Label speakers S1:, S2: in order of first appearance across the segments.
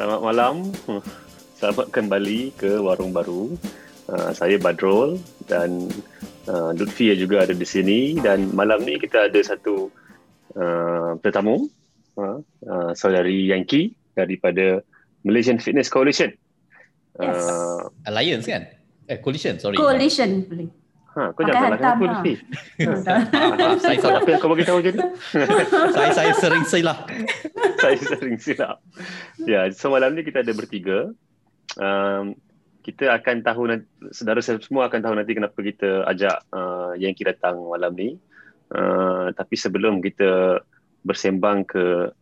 S1: Selamat malam. Selamat kembali ke Warung Baru. Uh, saya Badrol dan uh, Lutfi juga ada di sini dan malam ni kita ada satu uh, tetamu uh, uh, saudari Yankee daripada Malaysian Fitness Coalition.
S2: Yes. Uh, Alliance kan? Eh, coalition, sorry.
S3: Coalition boleh.
S1: Ha, kau jangan salahkan aku, Lutfi.
S2: saya salah.
S1: Apa yang kau bagi tahu je ni?
S2: saya, saya sering silap.
S1: saya sering silap. Ya, so malam ni kita ada bertiga. Um, kita akan tahu nanti, saudara semua akan tahu nanti kenapa kita ajak uh, Yankee datang malam ni. Uh, tapi sebelum kita bersembang ke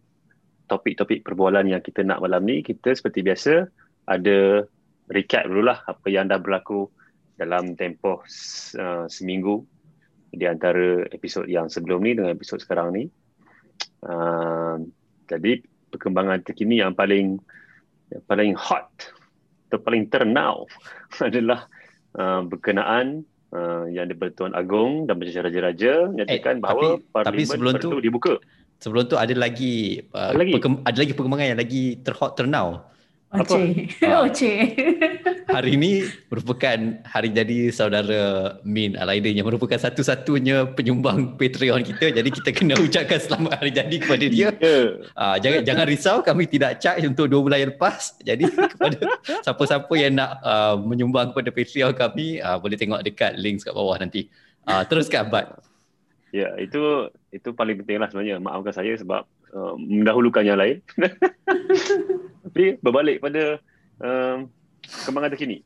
S1: topik-topik perbualan yang kita nak malam ni, kita seperti biasa ada recap dulu lah apa yang dah berlaku dalam tempoh uh, seminggu di antara episod yang sebelum ni dengan episod sekarang ni. Uh, jadi perkembangan terkini yang paling yang paling hot atau paling ternau adalah uh, berkenaan uh, yang di-Pertuan Agong dan Majlis Raja-Raja menyatakan eh, bahawa
S2: tapi, parlimen tapi sebelum perlu
S1: tu, dibuka.
S2: Sebelum tu ada lagi, uh, ada lagi? Perkem- ada lagi perkembangan yang lagi terhot ternau.
S3: Oce. Oce.
S2: hari ini merupakan hari jadi saudara Min Alaidin yang merupakan satu-satunya penyumbang Patreon kita. Jadi kita kena ucapkan selamat hari jadi kepada dia. Yeah. Uh, jangan jangan risau kami tidak charge untuk dua bulan yang lepas. Jadi kepada siapa-siapa yang nak uh, menyumbang kepada Patreon kami uh, boleh tengok dekat link kat bawah nanti. Uh, teruskan Abad.
S1: Ya, itu itu paling penting lah sebenarnya. Maafkan saya sebab uh, mendahulukan yang lain. Tapi berbalik pada um, kembangan terkini.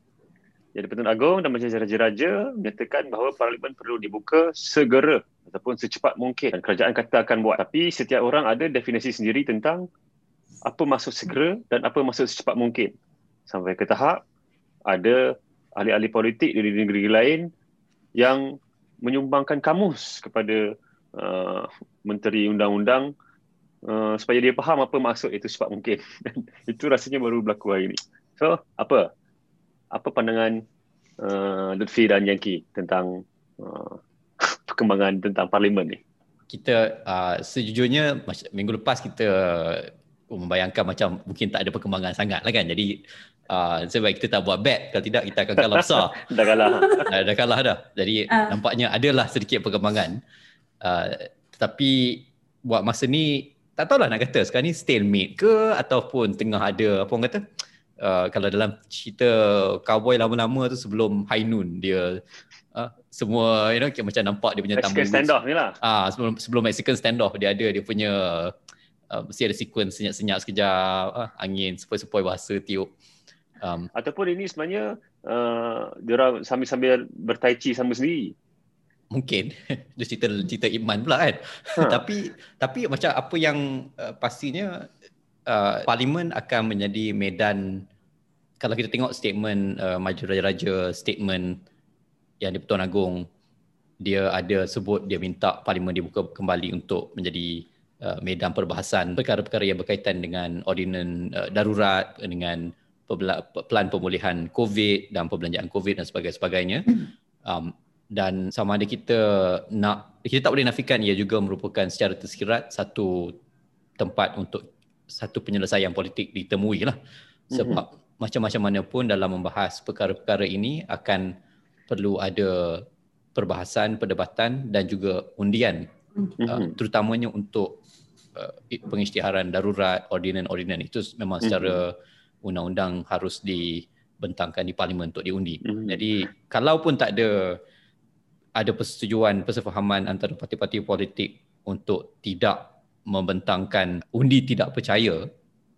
S1: Jadi Pertuan Agong dan Majlis Raja-Raja menyatakan bahawa parlimen perlu dibuka segera ataupun secepat mungkin. Dan kerajaan kata akan buat. Tapi setiap orang ada definisi sendiri tentang apa maksud segera dan apa maksud secepat mungkin. Sampai ke tahap ada ahli-ahli politik di negeri lain yang menyumbangkan kamus kepada uh, Menteri Undang-Undang uh, supaya dia faham apa maksud itu secepat mungkin. itu rasanya baru berlaku hari ini. So, apa? Apa pandangan uh, Lutfi dan Yankee tentang uh, perkembangan tentang parlimen ni?
S2: Kita uh, sejujurnya minggu lepas kita uh, membayangkan macam mungkin tak ada perkembangan sangat lah kan. Jadi uh, sebab kita tak buat bet kalau tidak kita akan kalah besar.
S1: dah kalah.
S2: dah, dah kalah dah. Jadi uh. nampaknya adalah sedikit perkembangan. Uh, tetapi buat masa ni tak tahulah nak kata sekarang ni stalemate ke ataupun tengah ada apa orang kata uh, kalau dalam cerita cowboy lama-lama tu sebelum high noon dia uh, semua you know macam nampak dia punya
S1: Mexican standoff ni lah.
S2: Ah uh, sebelum sebelum Mexican standoff dia ada dia punya uh, mesti ada sequence senyap-senyap sekejap uh, angin sepoi-sepoi bahasa tiup.
S1: Um, ataupun ini sebenarnya uh, dia orang sambil-sambil bertaichi sama sendiri.
S2: Mungkin. Dia cerita cerita iman pula kan. Ha. tapi tapi macam apa yang uh, pastinya uh, parlimen akan menjadi medan kalau kita tengok statement uh, Majlis Raja-Raja statement yang di Pertuan Agong dia ada sebut dia minta parlimen dibuka kembali untuk menjadi uh, medan perbahasan perkara-perkara yang berkaitan dengan ordinan uh, darurat dengan pelan pemulihan COVID dan perbelanjaan COVID dan sebagainya. Hmm. Um, dan sama ada kita nak kita tak boleh nafikan ia juga merupakan secara tersirat satu tempat untuk satu penyelesaian politik ditemui lah sebab mm-hmm. Macam-macam mana pun dalam membahas perkara-perkara ini akan perlu ada perbahasan, perdebatan dan juga undian mm-hmm. uh, terutamanya untuk uh, pengisytiharan darurat, ordinan-ordinan itu memang secara mm-hmm. undang-undang harus dibentangkan di parlimen untuk diundi. Mm-hmm. Jadi kalaupun tak ada ada persetujuan persefahaman antara parti-parti politik untuk tidak membentangkan undi tidak percaya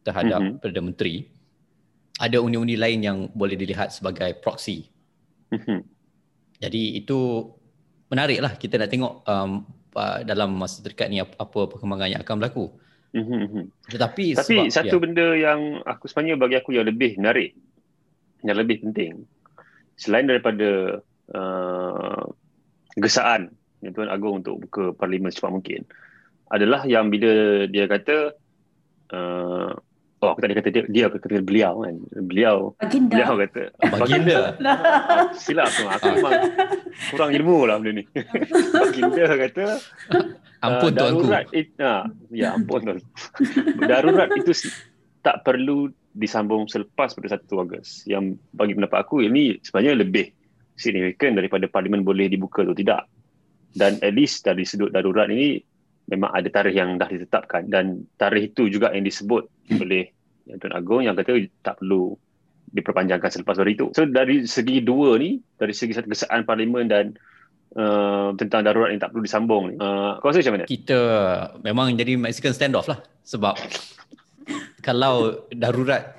S2: terhadap mm-hmm. Perdana Menteri ada undi-undi lain yang boleh dilihat sebagai proxy mm-hmm. jadi itu menariklah kita nak tengok um, dalam masa terdekat ni apa perkembangan yang akan berlaku
S1: mm-hmm. tetapi tapi sebab, satu ya. benda yang aku sebenarnya bagi aku yang lebih menarik yang lebih penting selain daripada uh, gesaan yang Tuan Agong untuk buka parlimen secepat mungkin adalah yang bila dia kata uh, oh aku tadi kata dia dia kata beliau kan. Beliau
S3: baginda.
S1: beliau kata
S2: baginda.
S1: uh, silap tu aku memang kurang ilmu lah benda ni. Baginda kata
S2: ampun uh, tuanku.
S1: it, uh, ya ampun tuan. Darurat itu tak perlu disambung selepas pada 1 Ogos. Yang bagi pendapat aku ini sebenarnya lebih signifikan daripada parlimen boleh dibuka atau tidak. Dan at least dari sudut darurat ini memang ada tarikh yang dah ditetapkan dan tarikh itu juga yang disebut oleh Yang Tuan Agong yang kata tak perlu diperpanjangkan selepas hari itu. So dari segi dua ni, dari segi satu kesaan parlimen dan uh, tentang darurat yang tak perlu disambung ni, uh, kau rasa macam mana?
S2: Kita memang jadi Mexican standoff lah sebab kalau darurat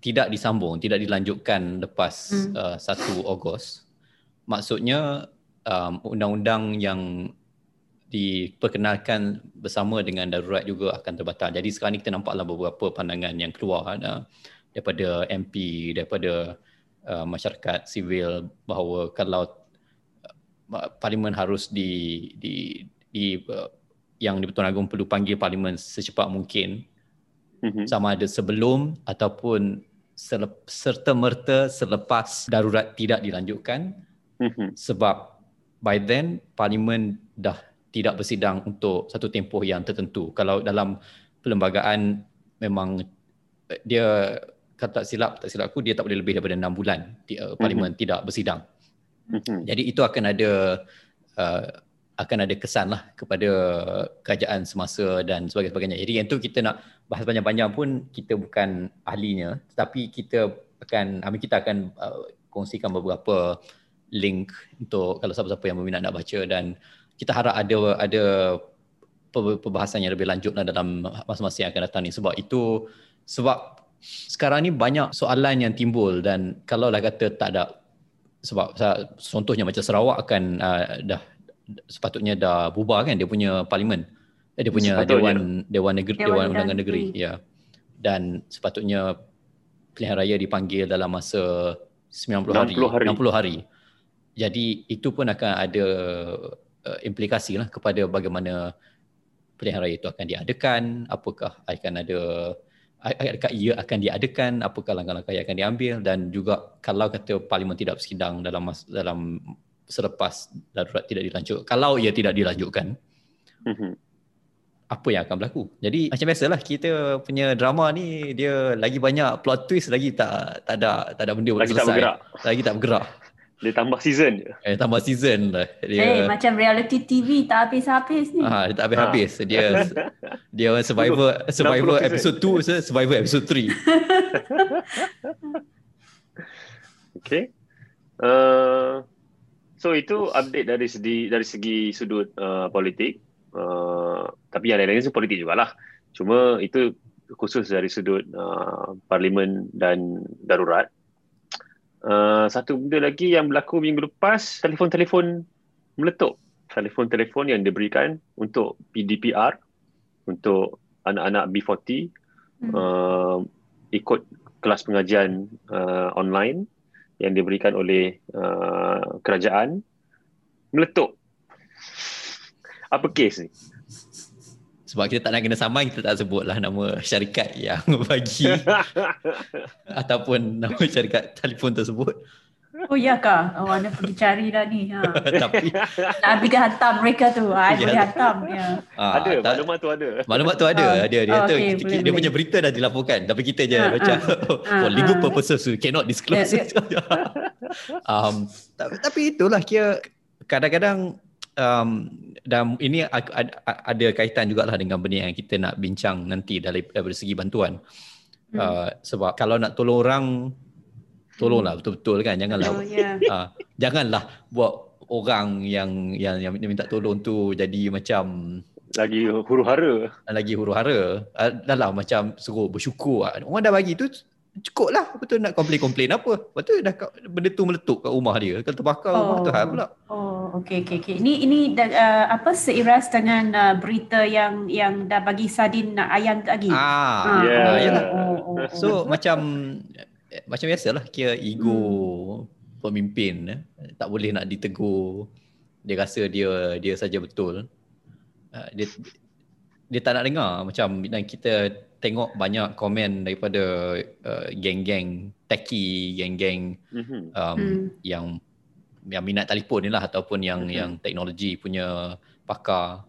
S2: tidak disambung, tidak dilanjutkan lepas hmm. uh, 1 Ogos, maksudnya um, undang-undang yang diperkenalkan bersama dengan darurat juga akan terbatal. Jadi sekarang ni kita nampaklah beberapa pandangan yang keluar uh, daripada MP daripada uh, masyarakat sivil bahawa kalau uh, parlimen harus di di di uh, yang di Pertuan Agong perlu panggil parlimen secepat mungkin mm-hmm. sama ada sebelum ataupun serta merta selepas darurat tidak dilanjutkan mm-hmm. sebab by then parlimen dah tidak bersidang untuk satu tempoh yang tertentu kalau dalam perlembagaan memang dia kata tak silap tak silap aku dia tak boleh lebih daripada 6 bulan di, uh, parlimen mm-hmm. tidak bersidang. Mm-hmm. Jadi itu akan ada uh, akan ada kesan lah kepada kerajaan semasa dan sebagainya. Jadi yang tu kita nak bahas panjang-panjang pun kita bukan ahlinya tetapi kita akan kami kita akan uh, kongsikan beberapa link untuk kalau siapa-siapa yang berminat nak baca dan kita harap ada ada perbahasan yang lebih lanjut lah dalam masa-masa yang akan datang ni. Sebab itu sebab sekarang ni banyak soalan yang timbul dan kalau lah kata tak ada sebab contohnya macam Sarawak akan uh, dah sepatutnya dah bubar kan dia punya parlimen. Eh, dia punya dewan dewan negeri dewan, dewan undangan negeri ya. Dan sepatutnya pilihan raya dipanggil dalam masa 90 hari. 60 hari, 60 hari. jadi itu pun akan ada uh, implikasi lah kepada bagaimana pilihan raya itu akan diadakan apakah akan ada adakah ia akan diadakan apakah langkah-langkah yang akan diambil dan juga kalau kata parlimen tidak bersidang dalam mas, dalam selepas darurat tidak dilanjut kalau ia tidak dilanjutkan mm-hmm. apa yang akan berlaku jadi macam biasalah kita punya drama ni dia lagi banyak plot twist lagi tak tak ada tak ada benda
S1: lagi selesai. tak bergerak
S2: lagi tak bergerak
S1: dia tambah season je.
S2: Eh, tambah season lah.
S3: Dia... Eh, macam reality TV tak habis-habis ni.
S2: Ah, dia tak habis-habis. Ha. Dia dia survivor survivor episode 2, survivor episode 3.
S1: okay. Uh, so itu update dari segi dari segi sudut uh, politik. Uh, tapi yang lain-lain itu politik jugalah. Cuma itu khusus dari sudut uh, parlimen dan darurat. Uh, satu benda lagi yang berlaku minggu lepas, telefon-telefon meletup. Telefon-telefon yang diberikan untuk PDPR, untuk anak-anak B40, hmm. uh, ikut kelas pengajian uh, online yang diberikan oleh uh, kerajaan, meletup. Apa kes ni?
S2: Sebab kita tak nak kena saman kita tak sebut lah nama syarikat yang bagi ataupun nama syarikat telefon tersebut
S3: Oh ya kah? Oh anda pergi cari lah ni. Ha. Tapi nak habiskan hantam mereka tu. Ha, ya. boleh hantam. Ya.
S1: Ha, ada, tak, maklumat tu ada.
S2: Maklumat tu ada. Ha. Dia, dia, oh, okay, tu, boleh, dia punya berita dah dilaporkan. Tapi kita je ha, macam ha. for legal ha. purposes we cannot disclose. Yeah, yeah. um, tapi, tapi itulah kira kadang-kadang um, dan ini ada kaitan juga lah dengan benda yang kita nak bincang nanti dari, dari segi bantuan. Hmm. Uh, sebab kalau nak tolong orang, tolonglah hmm. betul-betul kan. Janganlah, oh, yeah. uh, janganlah buat orang yang yang yang minta tolong tu jadi macam
S1: lagi huru hara
S2: lagi huru hara uh, dah lah macam suruh bersyukur orang dah bagi tu cukup lah betul nak komplain-komplain apa betul dah benda tu meletup kat rumah dia kalau terbakar oh. rumah tu hal pula
S3: oh okey okey okey ini ini uh, apa seiras dengan uh, berita yang yang dah bagi Sadin nak ayam lagi
S2: ah, ah yeah. oh, oh, oh, oh. so macam macam biasalah kira ego hmm. pemimpin eh. tak boleh nak ditegur dia rasa dia dia saja betul uh, dia dia tak nak dengar macam dan kita tengok banyak komen daripada uh, geng-geng techie, geng-geng mm-hmm. um, mm. yang yang minat telefon ni lah ataupun yang mm-hmm. yang teknologi punya pakar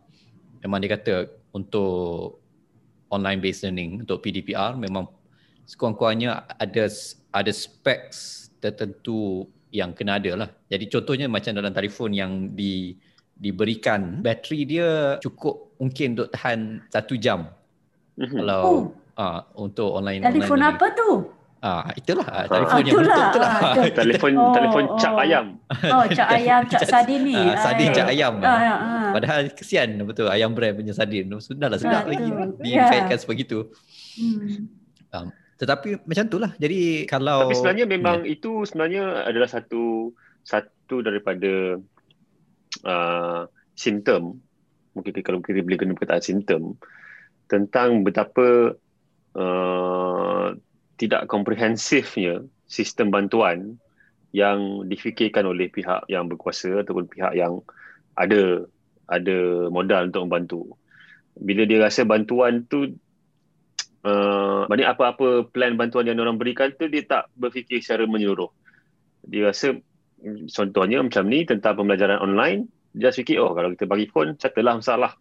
S2: memang dia kata untuk online based learning untuk PDPR memang sekurang-kurangnya ada ada specs tertentu yang kena ada lah. Jadi contohnya macam dalam telefon yang di diberikan bateri dia cukup mungkin untuk tahan satu jam. Mm-hmm. Kalau oh. uh, untuk online
S3: telefon
S2: online
S3: apa
S2: ni.
S3: tu?
S2: Ah itulah ah, telefon ah, yang
S3: itulah.
S2: betul tu lah.
S1: Ah, telefon oh, telefon cap oh. ayam.
S3: Oh cap ayam cap sardin ni.
S2: Ah, sardin cap ayam.
S3: Ah, ah, ah.
S2: Padahal kesian betul ayam brand punya sardin. Sudahlah sedap ah, lagi diinfektkan yeah. sebegitu. Hmm. Um, tetapi macam tu lah. Jadi kalau
S1: Tapi sebenarnya memang ya. itu sebenarnya adalah satu satu daripada uh, simptom mungkin kalau kita boleh guna perkataan simptom tentang betapa uh, tidak komprehensifnya sistem bantuan yang difikirkan oleh pihak yang berkuasa ataupun pihak yang ada ada modal untuk membantu. Bila dia rasa bantuan tu uh, maknanya apa-apa plan bantuan yang orang berikan tu dia tak berfikir secara menyeluruh. Dia rasa contohnya macam ni tentang pembelajaran online, dia fikir oh kalau kita bagi phone settle masalah.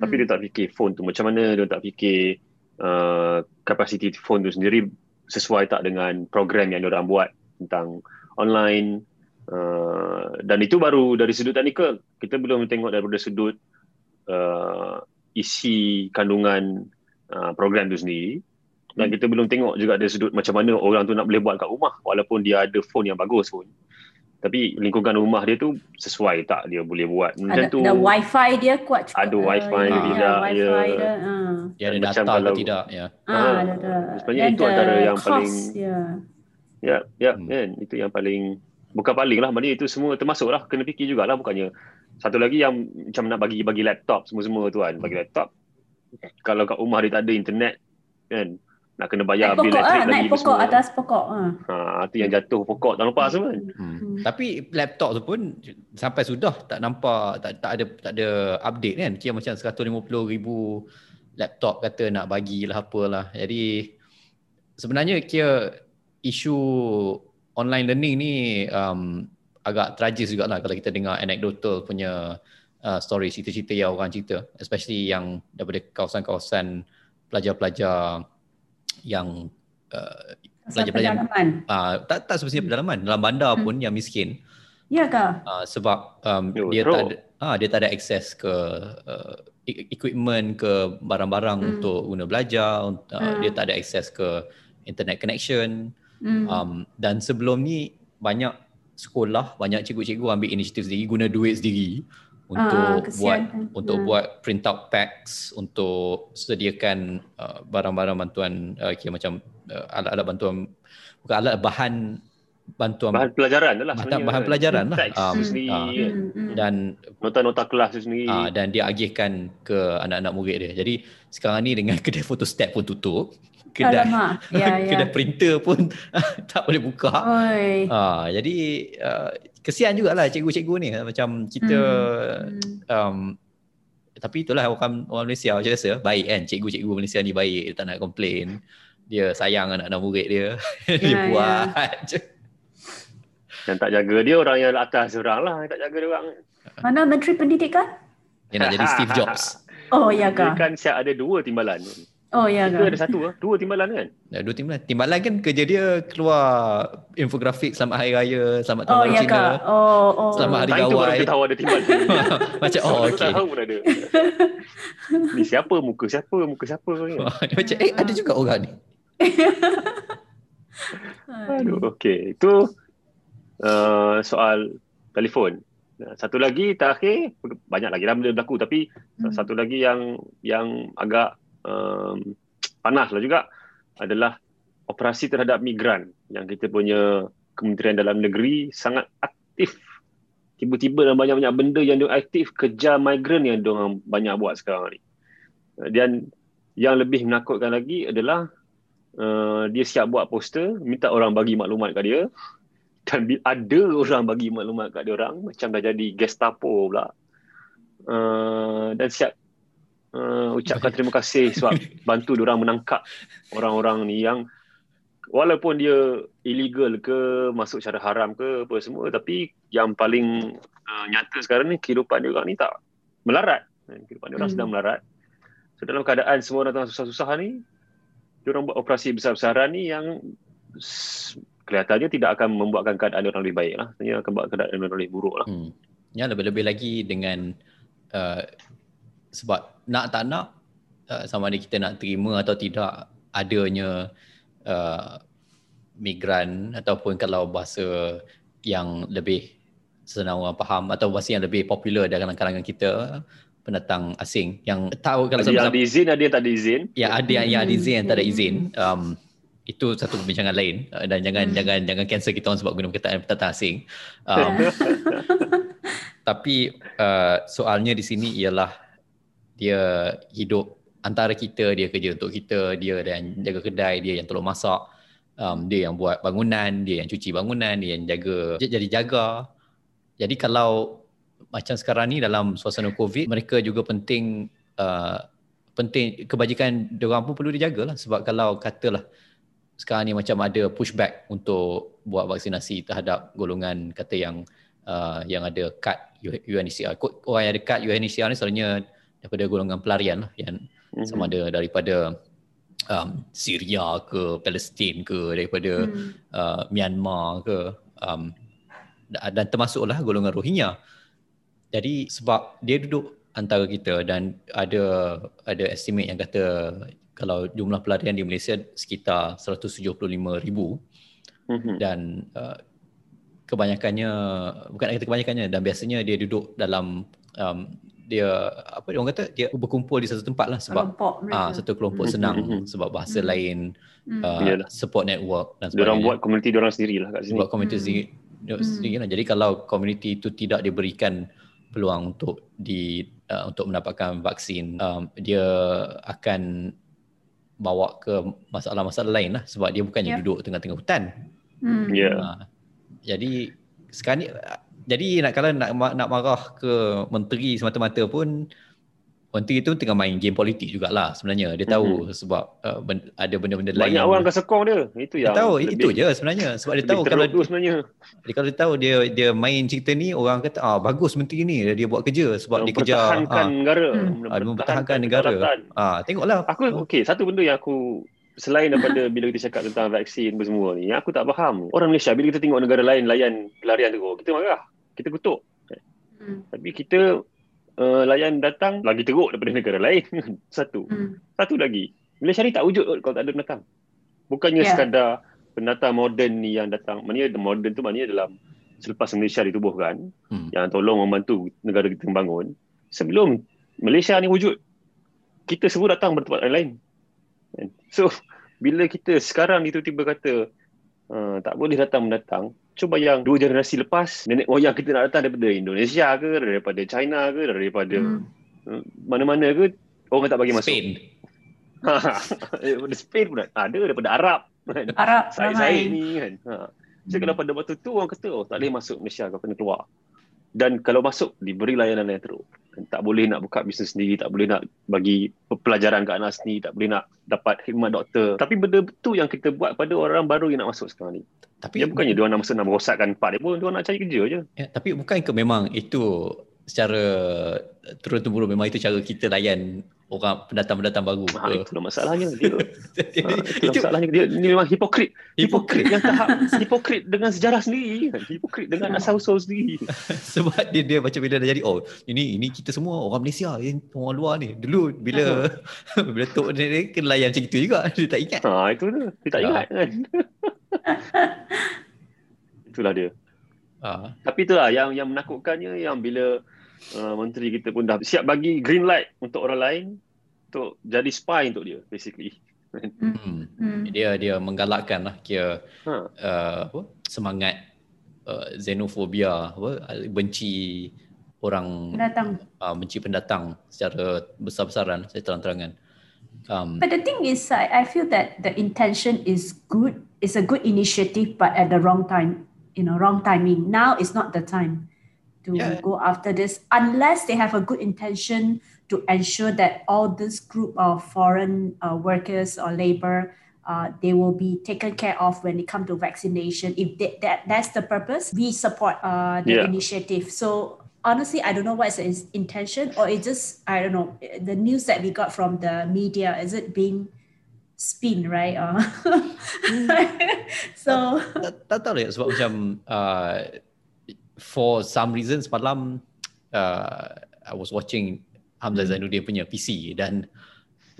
S1: Tapi hmm. dia tak fikir phone tu macam mana, dia tak fikir uh, kapasiti phone tu sendiri sesuai tak dengan program yang orang buat tentang online uh, dan itu baru dari sudut teknikal. Kita belum tengok daripada sudut uh, isi kandungan Uh, program tu sendiri dan hmm. kita belum tengok juga dari sudut macam mana orang tu nak boleh buat kat rumah walaupun dia ada phone yang bagus pun tapi lingkungan rumah dia tu sesuai tak dia boleh buat?
S3: Macam ada, tu. ada wifi dia kuat
S1: cukup. Ada wifi uh, dia tidak ya,
S2: ya. Dia, uh. dia ada macam data kalau, tidak ya.
S1: Ah, uh, ada, ada. sebenarnya itu antara yang cost, paling ya. Ya ya hmm. kan? Itu yang paling bukan paling lah maknanya itu semua termasuk lah kena fikir jugalah bukannya. Satu lagi yang macam nak bagi bagi laptop semua-semua tu kan. Bagi laptop kalau kat rumah dia tak ada internet kan nak kena bayar
S3: bil elektrik lah, lagi naik pokok semua. atas pokok ha.
S1: ha tu yang jatuh pokok tak nampak semua kan
S2: hmm. hmm. tapi laptop tu pun sampai sudah tak nampak tak tak ada tak ada update kan kira macam 150 ribu laptop kata nak bagilah apalah jadi sebenarnya kira isu online learning ni um, agak tragis juga lah kalau kita dengar anecdotal punya uh, story cerita-cerita yang orang cerita especially yang daripada kawasan-kawasan pelajar-pelajar yang uh, pelajar-pelajar uh, tak tak semestinya pedalaman dalam bandar hmm. pun yang miskin.
S3: Ya ke?
S2: Uh, sebab um, dia tak ada ah dia tak ada akses ke uh, equipment ke barang-barang hmm. untuk guna belajar uh, hmm. dia tak ada akses ke internet connection. Hmm. um, dan sebelum ni banyak sekolah banyak cikgu-cikgu ambil inisiatif sendiri guna duit sendiri untuk uh, buat untuk uh. buat print out packs untuk sediakan uh, barang-barang bantuan uh, kira macam uh, alat-alat bantuan bukan alat bahan bantuan
S1: bahan pelajaran lah
S2: bahan, bahan pelajaran lah.
S1: Um, sendiri uh, dan nota-nota kelas sendiri. Uh,
S2: dan dia agihkan ke anak-anak murid dia. Jadi sekarang ni dengan kedai photostat pun tutup kedai ya, ya. kedai printer pun tak boleh buka. Uh, jadi uh, kesian jugalah cikgu-cikgu ni. Macam kita hmm. um, tapi itulah orang orang Malaysia macam biasa baik kan? Cikgu-cikgu Malaysia ni baik dia tak nak komplain dia sayang anak-anak murid dia. Ya, dia ya. buat. Je
S1: yang tak jaga dia orang yang atas orang lah yang tak jaga dia orang.
S3: Mana menteri pendidikan?
S2: Dia nak jadi Steve Jobs.
S3: Oh ya kan
S1: dia kan siap ada dua timbalan
S3: Oh ya
S1: kan. ada satu lah. Dua timbalan kan?
S2: Ya, dua timbalan. Timbalan kan kerja dia keluar infografik selamat hari raya, selamat tahun
S3: oh, baru ya Cina. Oh, oh.
S2: Selamat hari gawai. Itu
S1: baru tahu ada timbalan.
S2: Macam oh okey.
S1: tahu pun ada. ni siapa muka siapa muka siapa ni?
S2: Macam eh ada juga orang ni.
S1: Aduh okey. Itu uh, soal telefon. Satu lagi terakhir banyak lagi dalam benda berlaku tapi hmm. satu lagi yang yang agak um, panas lah juga adalah operasi terhadap migran yang kita punya Kementerian Dalam Negeri sangat aktif. Tiba-tiba dalam banyak-banyak benda yang dia aktif kejar migran yang dia banyak buat sekarang ni. Dan yang lebih menakutkan lagi adalah uh, dia siap buat poster minta orang bagi maklumat kat dia. Dan ada orang bagi maklumat kat dia orang macam dah jadi gestapo pula. Uh, dan siap uh, ucapkan terima kasih sebab bantu dia orang menangkap orang-orang ni yang walaupun dia illegal ke masuk secara haram ke apa semua tapi yang paling uh, nyata sekarang ni kehidupan dia orang ni tak melarat kehidupan dia orang hmm. sedang melarat so dalam keadaan semua orang tengah susah-susah ni orang buat operasi besar-besaran ni yang kelihatannya tidak akan membuatkan keadaan orang lebih baik lah. Hanya akan buat keadaan orang lebih buruk lah. Hmm.
S2: Ya lebih-lebih lagi dengan uh, sebab nak tak nak uh, sama ada kita nak terima atau tidak adanya uh, migran ataupun kalau bahasa yang lebih senang orang faham atau bahasa yang lebih popular dalam kalangan kita pendatang asing yang tahu
S1: kalau ada yang diizin ada yang tak diizin
S2: ya ada yang, yang ada izin yang tak ada izin. Um, itu satu perbincangan lain. Uh, dan jangan hmm. jangan jangan cancel kita orang sebab guna perkataan pendatang asing. Um, tapi uh, soalnya di sini ialah dia hidup antara kita dia kerja untuk kita dia yang jaga kedai dia yang tolong masak um, dia yang buat bangunan dia yang cuci bangunan dia yang jaga jadi jaga jadi kalau macam sekarang ni dalam suasana covid mereka juga penting uh, penting kebajikan dia orang pun perlu dijaga lah sebab kalau katalah sekarang ni macam ada pushback untuk buat vaksinasi terhadap golongan kata yang uh, yang ada kad UNHCR. Orang yang ada kad UNHCR ni selalunya daripada golongan pelarian lah yang mm-hmm. sama ada daripada um, Syria ke Palestin ke daripada mm. uh, Myanmar ke um, dan termasuklah golongan Rohingya. Jadi sebab dia duduk antara kita dan ada ada estimate yang kata kalau jumlah pelarian di Malaysia sekitar 175,000 mm-hmm. dan uh, kebanyakannya bukan kata kebanyakannya dan biasanya dia duduk dalam um, dia apa dia orang kata dia berkumpul di satu tempat lah sebab ah uh, satu kelompok mm-hmm. senang mm-hmm. sebab bahasa mm-hmm. lain uh, support network dan
S1: sebagainya. Dia orang buat komuniti dia orang sendiri lah kat sini.
S2: Buat komuniti sendiri lah. Jadi kalau komuniti itu tidak diberikan peluang untuk di uh, untuk mendapatkan vaksin um, dia akan bawa ke masalah-masalah lain lah sebab dia bukannya yeah. duduk tengah-tengah hutan.
S1: Hmm. Yeah. Uh,
S2: jadi sekarang ni jadi nak kalau nak nak marah ke menteri semata-mata pun Menteri tu tengah main game politik jugalah sebenarnya. Dia tahu mm-hmm. sebab uh, ben, ada benda-benda lain.
S1: Banyak orang akan sekong dia. Itu yang
S2: dia tahu lebih, itu je sebenarnya. Sebab dia tahu kalau dia, sebenarnya. Dia kalau dia tahu dia dia main cerita ni orang kata ah bagus menteri ni dia buat kerja sebab dia kejar
S1: mempertahankan ah, negara.
S2: Hmm. Ah, mempertahankan negara. Ah tengoklah.
S1: Aku okey satu benda yang aku selain daripada bila kita cakap tentang vaksin semua ni aku tak faham. Orang Malaysia bila kita tengok negara lain layan pelarian tu kita marah. Kita kutuk. Hmm. Tapi kita uh, layan datang lagi teruk daripada negara lain. Satu. Hmm. Satu lagi. Malaysia ni tak wujud kalau tak ada pendatang. Bukannya yeah. sekadar pendatang moden ni yang datang. Maknanya moden tu maknanya dalam selepas Malaysia ditubuhkan hmm. yang tolong membantu negara kita membangun. Sebelum Malaysia ni wujud, kita semua datang bertempat lain. So, bila kita sekarang tiba-tiba kata uh, tak boleh datang mendatang, cuba yang dua generasi lepas nenek moyang kita nak datang daripada Indonesia ke daripada China ke daripada hmm. hmm mana-mana ke orang tak bagi masuk
S2: Spain
S1: daripada Spain pun ada daripada Arab
S3: Arab
S1: saya ni kan ha. so hmm. kalau pada waktu tu orang kata oh tak boleh masuk Malaysia kau kena keluar dan kalau masuk diberi layanan yang teruk. Tak boleh nak buka bisnes sendiri tak boleh nak bagi pelajaran ke anak sendiri tak boleh nak dapat khidmat doktor. Tapi benda betul yang kita buat pada orang baru yang nak masuk sekarang ni. Tapi ya bukannya dia nak masuk nak merosakkan part dia pun dia nak cari kerja je.
S2: Ya, tapi bukan ke memang itu secara turun temurun memang itu cara kita layan orang pendatang-pendatang baru.
S1: Ha, itulah masalahnya dia. ha, itulah masalahnya dia ni memang hipokrit. Hipokrit yang tahap hipokrit dengan sejarah sendiri, kan? hipokrit dengan asal usul sendiri.
S2: Sebab dia dia macam bila dah jadi oh ini ini kita semua orang Malaysia yang orang luar ni. Dulu bila bila tok dia kena layan macam itu juga dia tak ingat.
S1: Ha itu tu. Dia tak ha. ingat kan. itulah dia. Ha. Tapi itulah yang yang menakutkannya yang bila uh, menteri kita pun dah siap bagi green light untuk orang lain untuk jadi spy untuk dia basically.
S2: Hmm. hmm. Dia dia menggalakkan lah kira ha. uh, apa, semangat uh, xenofobia apa benci orang
S3: pendatang
S2: uh, benci pendatang secara besar-besaran secara terang-terangan.
S3: Um, but the thing is, I, I feel that the intention is good. It's a good initiative, but at the wrong time. You know, wrong timing. Now is not the time to yeah. go after this unless they have a good intention to ensure that all this group of foreign uh, workers or labor uh, they will be taken care of when it comes to vaccination if they, that that's the purpose we support uh, the yeah. initiative so honestly i don't know what's the intention or it just i don't know the news that we got from the media is it being spin, right? Uh, so
S2: tahu lah sebab macam uh, for some reasons malam uh, I was watching Hamzah hmm. Zainuddin punya PC dan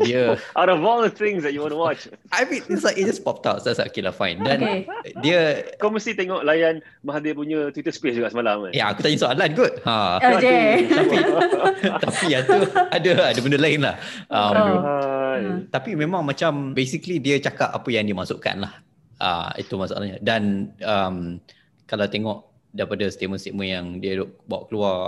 S2: dia
S1: out of all the things that you want to watch.
S2: I mean it's like it just popped out. So I was like okay lah fine. Dan okay. dia
S1: kau mesti tengok layan Mahathir punya Twitter space juga semalam kan
S2: ya aku tanya soalan kot.
S3: Ha. okay.
S2: tapi tapi yang tu ada ada benda lain lah. Um, oh. tapi memang macam basically dia cakap apa yang dia masukkan lah. Uh, itu masalahnya. Dan um, kalau tengok daripada statement-statement yang dia bawa keluar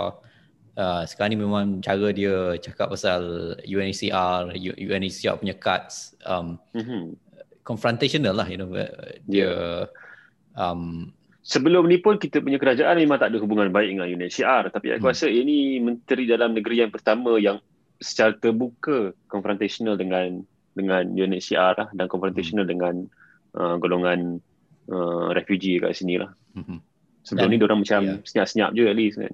S2: uh, sekarang ni memang cara dia cakap pasal UNHCR UNHCR punya cuts um, mm-hmm. confrontational lah you know dia um,
S1: sebelum ni pun kita punya kerajaan memang tak ada hubungan baik dengan UNHCR tapi aku hmm. rasa ini menteri dalam negeri yang pertama yang secara terbuka confrontational dengan dengan UNHCR lah, dan confrontational hmm. dengan uh, golongan uh, refugee kat sini lah. Hmm. Sebelum dan, ni orang macam yeah. senyap-senyap je at least kan.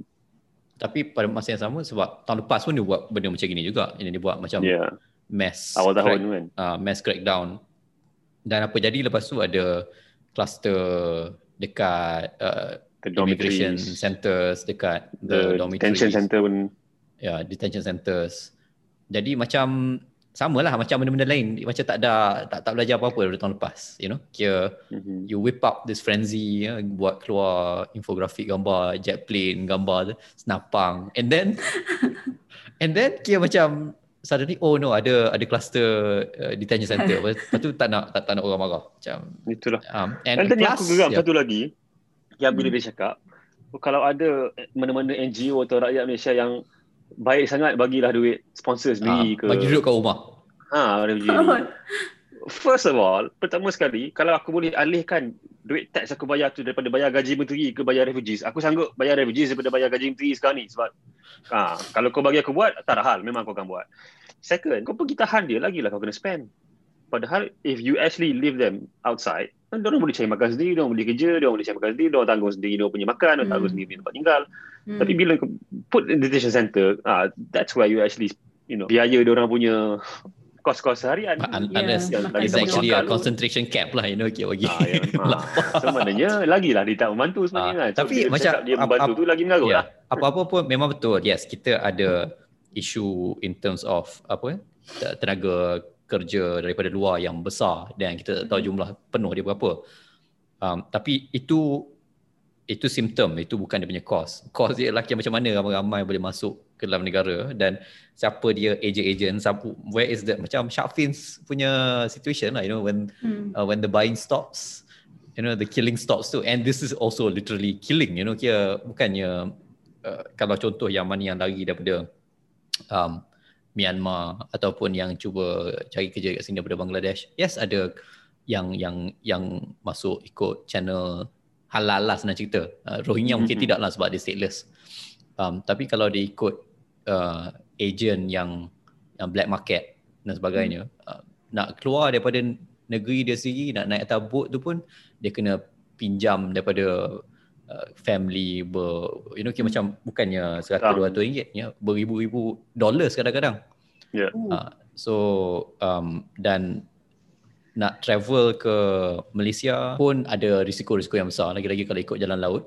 S2: Tapi pada masa yang sama sebab tahun lepas pun dia buat benda macam gini juga. Ini dia buat macam yeah. mass
S1: awal tahun crack, kan.
S2: Uh, mass crackdown. Dan apa jadi lepas tu ada cluster dekat uh, immigration centers dekat
S1: the, the detention center pun.
S2: Ya, yeah, detention centers. Jadi macam sama lah macam benda-benda lain. Macam tak ada tak tak belajar apa-apa dari tahun lepas you know. Kira mm-hmm. you whip up this frenzy ya, buat keluar infografik gambar jet plane gambar senapang. And then and then kira macam suddenly oh no ada ada cluster uh, detention center. Lepas tu tak nak tak, tak nak orang marah. Macam
S1: itulah. um, and, and tadi aku geram yeah. satu lagi. Yang bila hmm. dia cakap kalau ada mana-mana NGO atau rakyat Malaysia yang baik sangat bagilah duit sponsor sendiri ha, ke.
S2: bagi duduk kat rumah
S1: ha first of all pertama sekali kalau aku boleh alihkan duit tax aku bayar tu daripada bayar gaji menteri ke bayar refugees aku sanggup bayar refugees daripada bayar gaji menteri sekarang ni sebab ha, kalau kau bagi aku buat tak ada hal memang kau akan buat second kau pergi tahan dia lagi lah kau kena spend padahal if you actually leave them outside kan dia orang boleh cari makan sendiri, dia orang boleh kerja, dia orang boleh cari makan sendiri, dia orang tanggung sendiri, dia punya makan, dia orang tanggung hmm. sendiri tempat tinggal. Hmm. Tapi bila put in detention center, ah uh, that's where you actually you know biaya dia orang punya kos-kos harian.
S2: Un- yeah. Unless yeah. it's actually a concentration camp lah, you know, okay, bagi. Ah, yeah.
S1: ah. Sebenarnya, lagi lah dia tak membantu sebenarnya ah, kan.
S2: Tapi so, macam,
S1: dia membantu ap- tu lagi mengarut yeah. lah.
S2: Apa-apa pun memang betul, yes, kita ada isu in terms of apa tenaga kerja daripada luar yang besar dan kita tak tahu hmm. jumlah penuh dia berapa. Um, tapi itu itu simptom, itu bukan dia punya cause. Cause dia lelaki macam mana ramai-ramai boleh masuk ke dalam negara dan siapa dia agent-agent, siapa, where is that, macam Shark Fins punya situation lah, you know, when hmm. uh, when the buying stops, you know, the killing stops too. And this is also literally killing, you know, kira bukannya uh, kalau contoh yang mana yang lari daripada um, Myanmar ataupun yang cuba cari kerja kat sini daripada Bangladesh. Yes ada yang yang yang masuk ikut channel halal lah senang cerita. Uh, Rohingya mm-hmm. mungkin tidak lah sebab dia stateless. Um, tapi kalau dia ikut uh, agent yang yang black market dan sebagainya, mm. uh, nak keluar daripada negeri dia sendiri, nak naik atas boat tu pun dia kena pinjam daripada uh, family ber, you know kira hmm. macam bukannya 100 200 ringgit ya beribu-ribu dolar kadang-kadang
S1: yeah ya.
S2: uh, so um, dan nak travel ke Malaysia pun ada risiko-risiko yang besar lagi-lagi kalau ikut jalan laut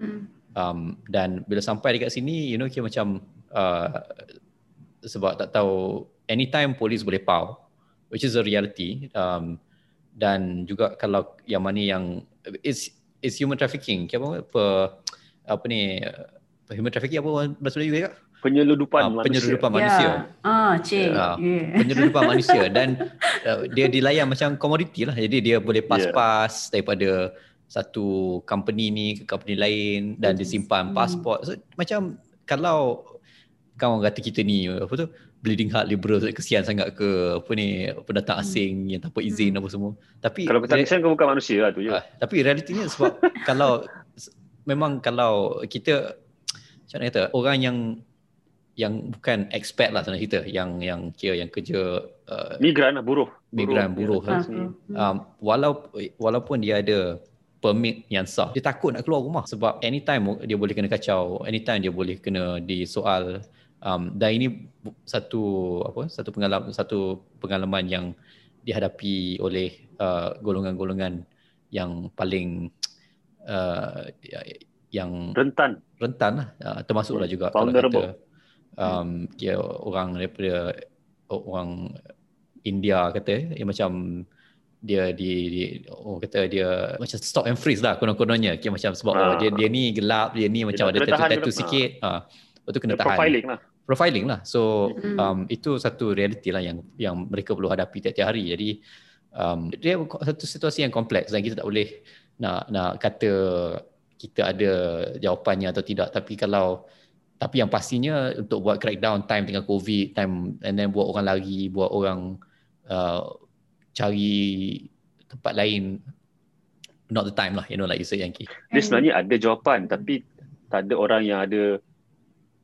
S2: hmm. um, dan bila sampai dekat sini you know kira macam uh, sebab tak tahu anytime polis boleh pau which is a reality um, dan juga kalau yang mana yang it's is human trafficking. Apa apa apa ni human trafficking apa bahasa Melayu ya?
S1: Penyeludupan ah, manusia.
S2: Penyeludupan yeah. manusia.
S3: Ah, cik. Uh,
S2: yeah. Penyeludupan manusia dan uh, dia dilayan macam komoditi lah. Jadi dia boleh pas-pas yeah. daripada satu company ni ke company lain dan disimpan hmm. pasport. So, macam kalau kawan kata kita ni apa tu bleeding heart liberal kesian sangat ke apa ni pendatang hmm. asing hmm. yang tanpa izin hmm. apa semua tapi
S1: kalau pendatang asing kau bukan manusia lah tu je uh,
S2: tapi realitinya sebab kalau memang kalau kita macam mana kata orang yang yang bukan expat lah sana kita yang yang kira yang kerja
S1: uh, migran lah buruh
S2: migran buruh, buruh ya, um, walau walaupun dia ada permit yang sah dia takut nak keluar rumah sebab anytime dia boleh kena kacau anytime dia boleh kena disoal um, dan ini satu apa satu pengalaman satu pengalaman yang dihadapi oleh uh, golongan-golongan yang paling uh, yang
S1: rentan.
S2: rentan lah. Uh, termasuklah juga
S1: Vulnerable.
S2: kalau kata um, dia orang daripada orang India kata yang macam dia di, di oh kata dia macam stop and freeze lah konon-kononnya. Kira macam sebab oh, dia dia ni gelap dia ni macam ada tattoo-tattoo sikit. Ah uh, itu kena tahan.
S1: profiling lah
S2: profiling lah. So um, itu satu realiti lah yang yang mereka perlu hadapi tiap-tiap hari. Jadi um, dia satu situasi yang kompleks dan kita tak boleh nak nak kata kita ada jawapannya atau tidak. Tapi kalau tapi yang pastinya untuk buat crackdown time tengah covid time and then buat orang lari buat orang uh, cari tempat lain not the time lah. You know like you say Yankee.
S1: Dia sebenarnya ada jawapan tapi tak ada orang yang ada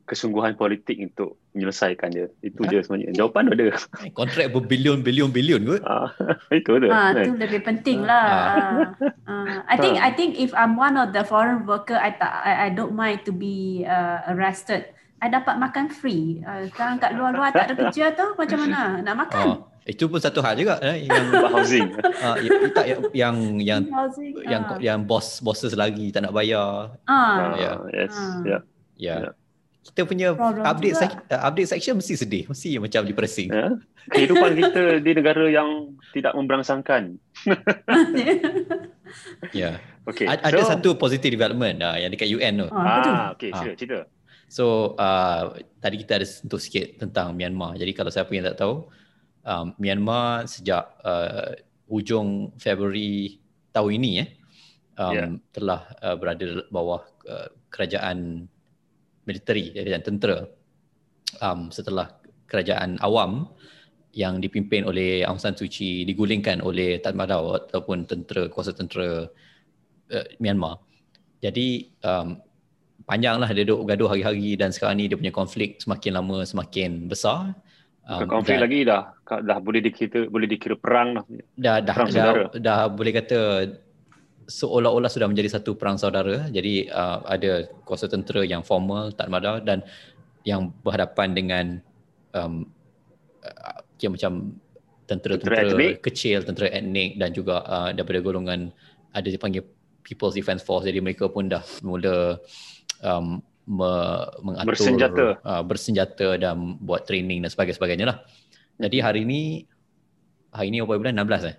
S1: kesungguhan politik untuk menyelesaikan dia itu ha? je sebenarnya jawapan ada
S2: kontrak berbilion-bilion-bilion kot
S1: ah, itu tu
S3: ah, itu lebih penting lah ah. ah. I think I think if I'm one of the foreign worker I tak I, I don't mind to be uh, arrested I dapat makan free uh, sekarang kat luar-luar tak ada kerja tu macam mana nak makan oh.
S2: Itu pun satu hal juga eh, yang
S1: housing.
S2: Uh, tak yang yang yang housing, yang, uh. yang bos bosses lagi tak nak bayar.
S3: Ah, uh.
S1: yeah. yes, uh. yeah.
S2: Yeah. yeah. Kita punya Problem update sek- uh, update section mesti sedih, mesti macam depressing.
S1: Yeah. Kehidupan kita di negara yang tidak memberangsangkan.
S2: ya. yeah. Okay. A- ada so, satu positive development uh, yang dekat UN tu.
S1: Ah, okay, cerita, uh. cerita.
S2: So, uh, tadi kita ada sentuh sikit tentang Myanmar. Jadi kalau siapa yang tak tahu, um, Myanmar sejak uh, hujung Februari tahun ini eh um, yeah. telah uh, berada bawah uh, kerajaan militeri kerajaan tentera um, setelah kerajaan awam yang dipimpin oleh Aung San Suu Kyi digulingkan oleh Tan Madao ataupun tentera kuasa tentera uh, Myanmar. Jadi um, panjanglah dia duduk gaduh hari-hari dan sekarang ni dia punya konflik semakin lama semakin besar
S1: Um, konflik dah, lagi dah dah boleh dikira boleh dikira perang dah.
S2: Dah dah perang dah, dah, dah boleh kata seolah-olah sudah menjadi satu perang saudara. Jadi uh, ada kuasa tentera yang formal tak ada dan yang berhadapan dengan um, uh, yang macam tentera-tentera tentera kecil, tentera etnik dan juga uh, daripada golongan ada dipanggil People's Defence Force. Jadi mereka pun dah mula um, me, mengatur
S1: bersenjata.
S2: Uh, bersenjata dan buat training dan sebagainya lah. Jadi hari ini hari ini apa bulan 16 eh?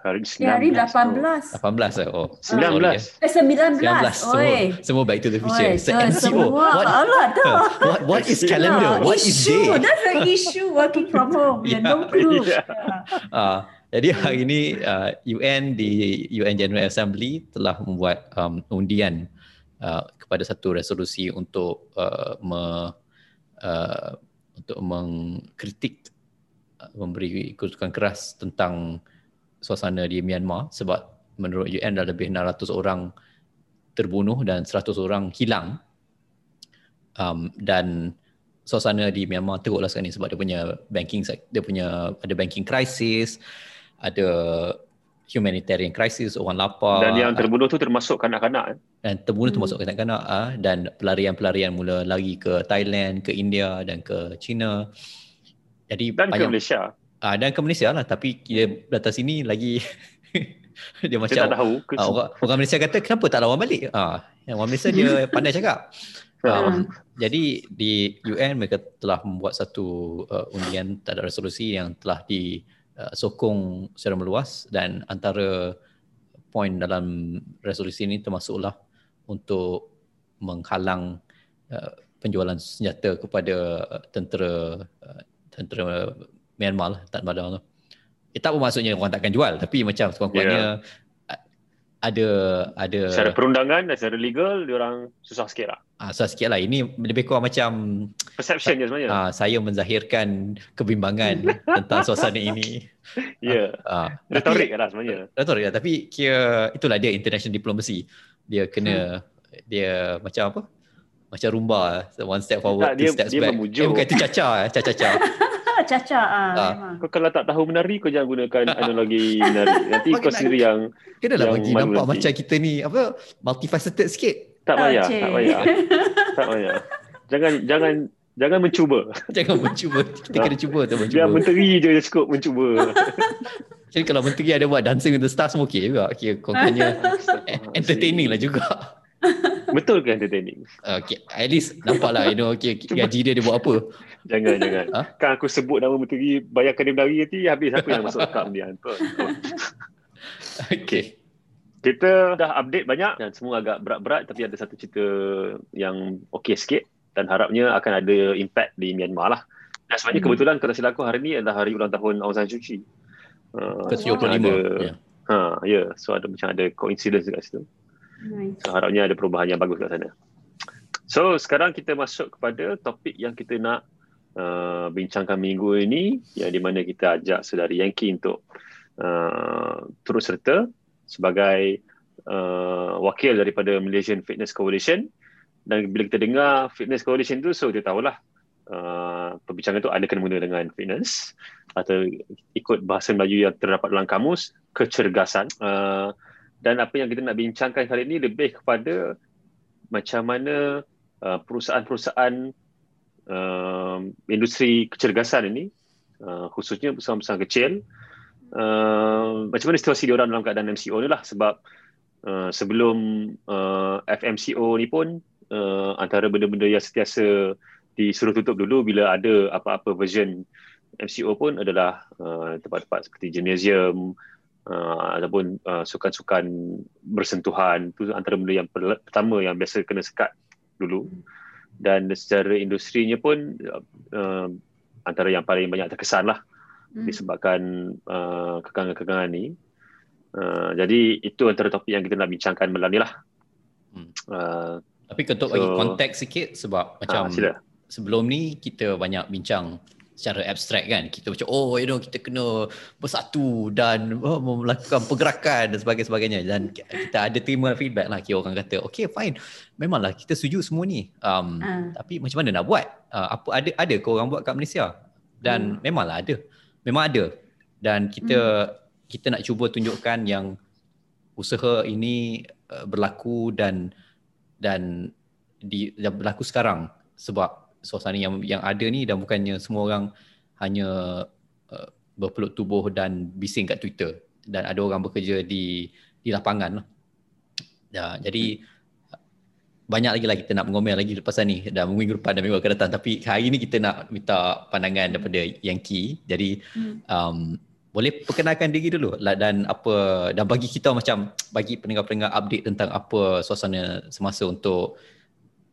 S1: Hari 19.
S3: Ya, hari 18.
S2: 18 eh. Oh.
S1: 19.
S3: Eh 19. 19.
S2: Semua, semua back to the future.
S3: Oi, so, MCO. What, Allah,
S2: what, what is calendar? Yeah. What issue. is day?
S3: That's an issue working from home. yeah. No clue. Yeah.
S2: Uh, jadi hari ini uh, UN di UN General Assembly telah membuat um, undian uh, kepada satu resolusi untuk uh, me, uh, untuk mengkritik uh, memberi kerusakan keras tentang suasana di Myanmar sebab menurut UN dah lebih 600 orang terbunuh dan 100 orang hilang um, dan suasana di Myanmar teruklah sekarang ni sebab dia punya banking dia punya ada banking crisis ada humanitarian crisis, orang lapar.
S1: Dan yang terbunuh tu termasuk kanak-kanak. Eh?
S2: Dan terbunuh hmm. termasuk kanak-kanak ah, dan pelarian-pelarian mula lari ke Thailand, ke India dan ke China. Jadi
S1: dan banyak, ke Malaysia.
S2: Ah, dan ke Malaysia lah. Tapi dia datang sini lagi dia macam dia
S1: tak tahu.
S2: Ah, orang, orang Malaysia kata kenapa tak lawan balik? Ah, yang orang Malaysia dia pandai cakap. Um, jadi di UN mereka telah membuat satu uh, undian tak ada resolusi yang telah di Uh, sokong secara meluas dan antara poin dalam resolusi ini termasuklah untuk menghalang uh, penjualan senjata kepada uh, tentera uh, tentera Myanmar lah tak pada tu. Eh, tak bermaksudnya orang takkan jual tapi macam sekurang-kurangnya yeah ada ada
S1: secara perundangan dan secara legal dia orang susah sikit lah.
S2: Ah susah sikit lah. Ini lebih kurang macam
S1: perception je sebenarnya.
S2: Ah saya menzahirkan kebimbangan tentang suasana ini.
S1: Ya. Yeah. Ah, retorik lah sebenarnya.
S2: Retorik lah tapi kira itulah dia international diplomacy. Dia kena hmm. dia macam apa? Macam rumba one step forward, tak, two dia, steps dia back. Memujuk. Eh bukan itu caca, eh, caca-caca.
S3: caca ah, ah.
S1: Kau kalau tak tahu menari kau jangan gunakan analogi menari. Nanti kau sendiri yang
S2: kena lah bagi nampak nanti. macam kita ni apa multifaceted sikit.
S1: Tak payah, tak payah. tak payah. Jangan jangan Jangan mencuba.
S2: Jangan mencuba. Kita kena cuba tu mencuba.
S1: Biar menteri je dia cukup mencuba.
S2: Jadi kalau menteri ada buat dancing with the stars semua okey juga. Okay, kononnya entertaining lah juga.
S1: Betul ke entertaining?
S2: Okay, at least nampak lah, you know, okay, gaji dia dia buat apa.
S1: Jangan, jangan. Ha? Kan aku sebut nama menteri, bayarkan dia berlari nanti, habis apa yang masuk akam dia. okay. Kita dah update banyak dan semua agak berat-berat tapi ada satu cerita yang okey sikit dan harapnya akan ada impact di Myanmar lah. Dan sebenarnya hmm. kebetulan kalau silap aku hari ni adalah hari ulang tahun Aung San Suu Kyi.
S2: Uh, Ke-25.
S1: Yeah. Ha, ya. Yeah. So ada macam ada coincidence dekat situ. Nice. So harapnya ada perubahan yang bagus kat sana. So sekarang kita masuk kepada topik yang kita nak uh, bincangkan minggu ini yang di mana kita ajak saudari Yankee untuk uh, turut serta sebagai uh, wakil daripada Malaysian Fitness Coalition dan bila kita dengar Fitness Coalition tu so kita tahulah uh, perbincangan tu ada kena mengena dengan fitness atau ikut bahasa Melayu yang terdapat dalam kamus kecergasan uh, dan apa yang kita nak bincangkan kali ini lebih kepada macam mana uh, perusahaan-perusahaan uh, industri kecergasan ini uh, khususnya perusahaan-perusahaan kecil uh, macam mana situasi dia orang dalam keadaan MCO ni lah. Sebab uh, sebelum uh, FMCO ni pun uh, antara benda-benda yang setiasa disuruh tutup dulu bila ada apa-apa version MCO pun adalah uh, tempat-tempat seperti gymnasium uh, ataupun uh, sukan-sukan bersentuhan itu antara benda yang pertama yang biasa kena sekat dulu dan secara industrinya pun uh, antara yang paling banyak terkesan lah hmm. disebabkan uh, kekangan-kekangan ni uh, jadi itu antara topik yang kita nak bincangkan malam ni lah
S2: hmm. uh, tapi untuk so, bagi konteks sikit sebab macam uh, sebelum ni kita banyak bincang secara abstrak kan. Kita macam oh you know kita kena bersatu dan oh, melakukan pergerakan dan sebagainya dan kita ada terima feedback lah. Kira orang kata okay fine. Memanglah kita setuju semua ni. Um, uh. tapi macam mana nak buat? Uh, apa ada ada ke orang buat kat Malaysia? Dan hmm. memanglah ada. Memang ada. Dan kita hmm. kita nak cuba tunjukkan yang usaha ini uh, berlaku dan dan di berlaku sekarang. Sebab suasana yang yang ada ni dan bukannya semua orang hanya uh, berpelut tubuh dan bising kat Twitter dan ada orang bekerja di di lapangan lah. Ya, jadi banyak lagi lah kita nak mengomel lagi lepas ni dan minggu depan dan minggu akan datang tapi hari ni kita nak minta pandangan daripada Yankee jadi hmm. um, boleh perkenalkan diri dulu lah dan apa dan bagi kita macam bagi pendengar-pendengar update tentang apa suasana semasa untuk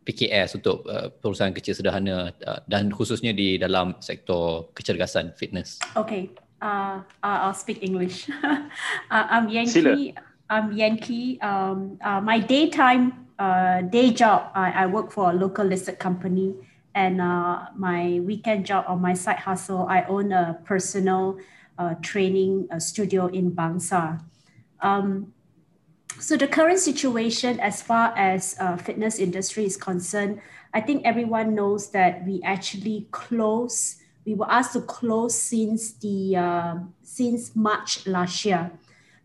S2: PKS untuk uh, perusahaan kecil sederhana uh, dan khususnya di dalam sektor kecergasan fitness.
S3: Okay, uh, I'll speak English. uh, I'm Yankee. Sila. I'm Yankee. Um, uh, my daytime uh, day job, I, I work for a local listed company, and uh, my weekend job or my side hustle, I own a personal uh, training uh, studio in Bangsa. Um, so the current situation as far as uh, fitness industry is concerned, I think everyone knows that we actually close. We were asked to close since the uh, since March last year.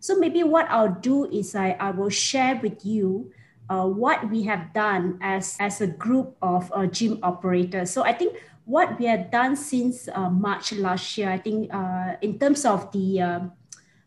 S3: So maybe what I'll do is I, I will share with you uh, what we have done as, as a group of uh, gym operators. So I think what we have done since uh, March last year, I think uh, in terms of the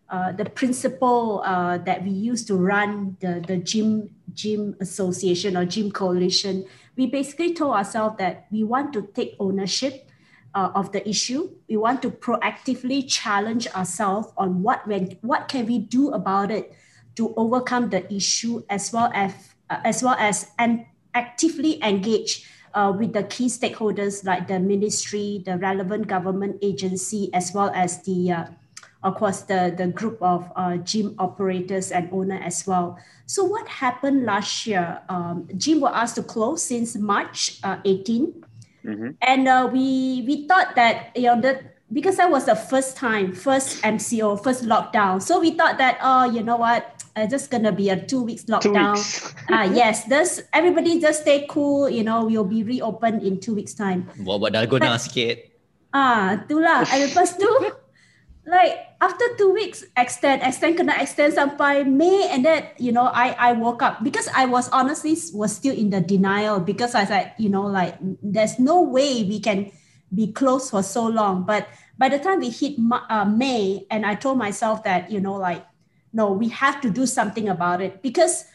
S3: uh, the principle uh, that we use to run the, the gym gym association or gym coalition, we basically told ourselves that we want to take ownership uh, of the issue. We want to proactively challenge ourselves on what when what can we do about it to overcome the issue as well as uh, as well as and actively engage uh, with the key stakeholders like the ministry, the relevant government agency, as well as the of course, the, the group of uh, gym operators and owner as well. So what happened last year? Um, gym were asked to close since March uh, 18. Mm-hmm. And uh, we, we thought that, you know, that because that was the first time, first MCO, first lockdown. So we thought that, oh, you know what? It's just gonna be a two weeks lockdown. Two Ah, uh, yes, this everybody just stay cool. You know, we'll be reopened in two weeks time.
S2: Buat buat dalgona sikit.
S3: Ah, itulah. And lepas tu, like after two weeks extend extend kena extend sampai May and then you know I I woke up. Because I was honestly was still in the denial. Because I said you know like there's no way we can be closed for so long. But by the time we hit uh, May and I told myself that you know like no we have to do something about it. Because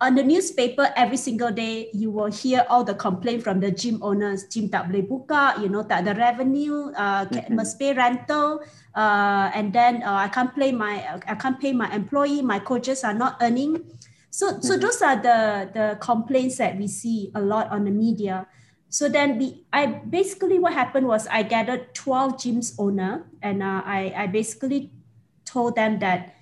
S3: on the newspaper every single day you will hear all the complaint from the gym owners. Gym tak boleh buka you know tak ada revenue uh, mm-hmm. must pay rental uh, and then uh, I can't pay my I can't pay my employee. My coaches are not earning. So so mm-hmm. those are the the complaints that we see a lot on the media. So then we I basically what happened was I gathered 12 gyms owner and uh, I I basically told them that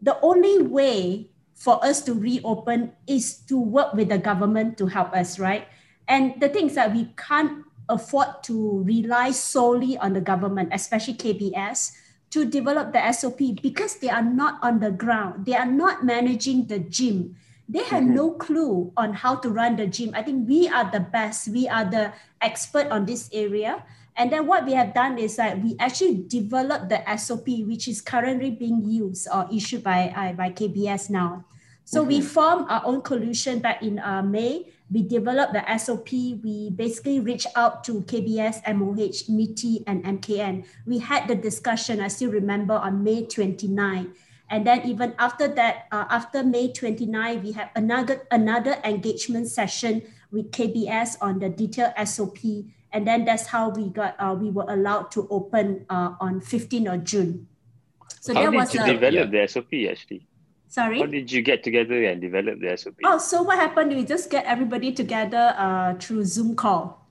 S3: the only way for us to reopen is to work with the government to help us, right? And the things that we can't afford to rely solely on the government, especially KBS, to develop the SOP because they are not on the ground. They are not managing the gym. They have mm-hmm. no clue on how to run the gym. I think we are the best. We are the expert on this area. And then what we have done is that we actually developed the SOP, which is currently being used or issued by, uh, by KBS now. So mm-hmm. we formed our own collusion back in uh, May we developed the SOP. We basically reached out to KBS, MOH, MITI, and MKN. We had the discussion, I still remember, on May 29. And then even after that, uh, after May 29, we had another, another engagement session with KBS on the detailed SOP. And then that's how we got, uh, we were allowed to open uh, on 15th of June.
S1: So how that did was you a, develop the SOP actually?
S3: Sorry.
S1: How did you get together and develop the SOP?
S3: Oh, so what happened? We just get everybody together uh, through Zoom call.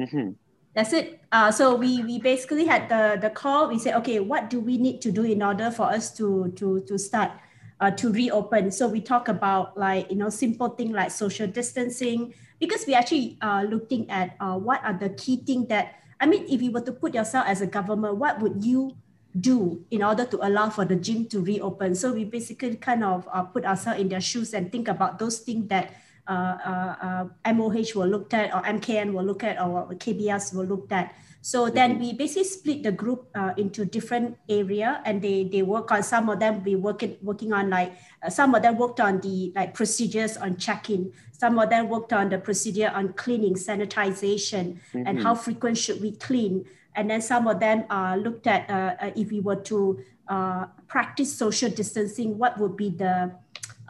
S3: Mm-hmm. That's it. Uh, so we we basically had the the call. We said, okay, what do we need to do in order for us to to to start uh, to reopen? So we talk about like you know simple thing like social distancing because we actually uh, looking at uh, what are the key thing that I mean, if you were to put yourself as a government, what would you do in order to allow for the gym to reopen. So we basically kind of uh, put ourselves in their shoes and think about those things that uh, uh, MOH uh, will look at or MKN will look at or KBS will look at. So then we basically split the group uh, into different area and they, they work on some of them we working working on like uh, some of them worked on the like procedures on check-in some of them worked on the procedure on cleaning sanitization mm-hmm. and how frequent should we clean and then some of them uh, looked at uh, uh, if we were to uh, practice social distancing, what would be the,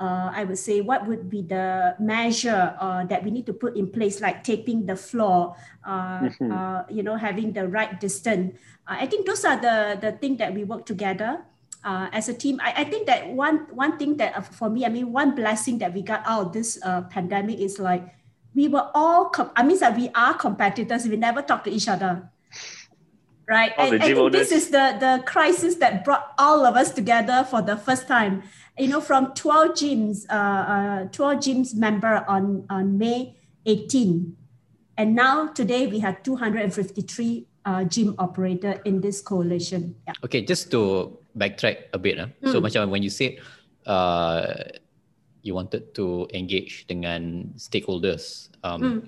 S3: uh, I would say, what would be the measure uh, that we need to put in place, like taping the floor, mm-hmm. you know, having the right distance. I think those are the, the things that we work together. as a team, I, I think that one one thing that for me, I mean, one blessing that we got out of this pandemic is like we were all. Com- I mean, that we are competitors. We never talk to each other right? Oh, and I think this is the, the crisis that brought all of us together for the first time. You know, from 12 gyms, uh, uh, 12 gyms member on, on May 18. And now today we have 253 uh, gym operator in this coalition.
S2: Yeah. Okay, just to backtrack a bit. Uh. Mm. So macam when you said uh, you wanted to engage dengan stakeholders. Um, mm.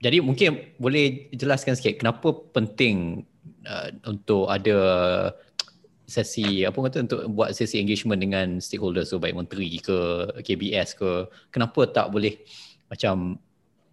S2: Jadi mungkin boleh jelaskan sikit kenapa penting uh, untuk ada sesi apa kata untuk buat sesi engagement dengan stakeholder so baik menteri ke KBS ke. Kenapa tak boleh macam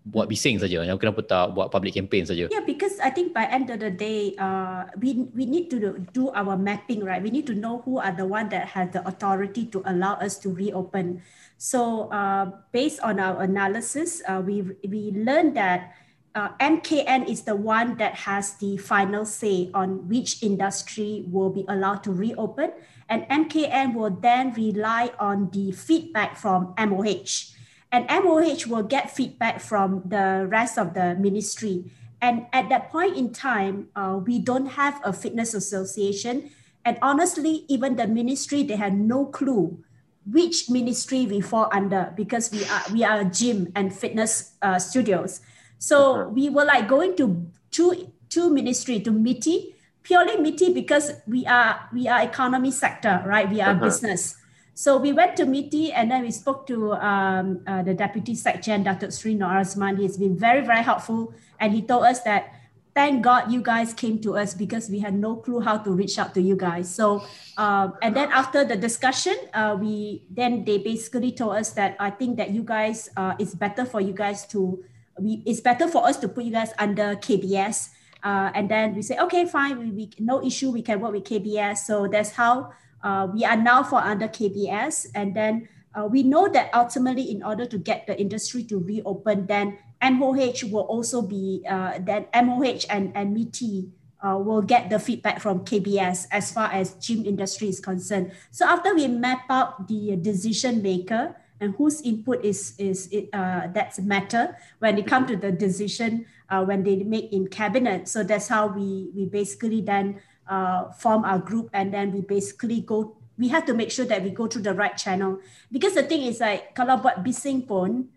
S2: buat bising saja? Kenapa tak buat public campaign saja?
S3: Yeah because i think by end of the day uh, we we need to do our mapping right? We need to know who are the one that has the authority to allow us to reopen. So uh, based on our analysis uh, we we learned that uh, MKN is the one that has the final say on which industry will be allowed to reopen. And MKN will then rely on the feedback from MOH. And MOH will get feedback from the rest of the ministry. And at that point in time, uh, we don't have a fitness association. And honestly, even the ministry, they had no clue which ministry we fall under because we are we are a gym and fitness uh, studios. So uh-huh. we were like going to two two ministry to MITI, purely MITI because we are we are economy sector, right? We are uh-huh. business. So we went to MITI and then we spoke to um, uh, the deputy secretary, Dr. Sri Norazman. He's been very, very helpful. And he told us that thank God you guys came to us because we had no clue how to reach out to you guys. So, uh, and then after the discussion, uh, we then they basically told us that I think that you guys, uh, it's better for you guys to, we, it's better for us to put you guys under KBS. Uh, and then we say, okay, fine, we, we no issue, we can work with KBS. So that's how uh, we are now for under KBS. And then uh, we know that ultimately, in order to get the industry to reopen, then MOH will also be uh, that MOH and, and MITI uh, will get the feedback from KBS as far as gym industry is concerned. So after we map out the decision maker and whose input is is it uh, that's matter when it come to the decision uh, when they make in cabinet. So that's how we we basically then uh, form our group and then we basically go. We have to make sure that we go through the right channel because the thing is like kalau buat bising pun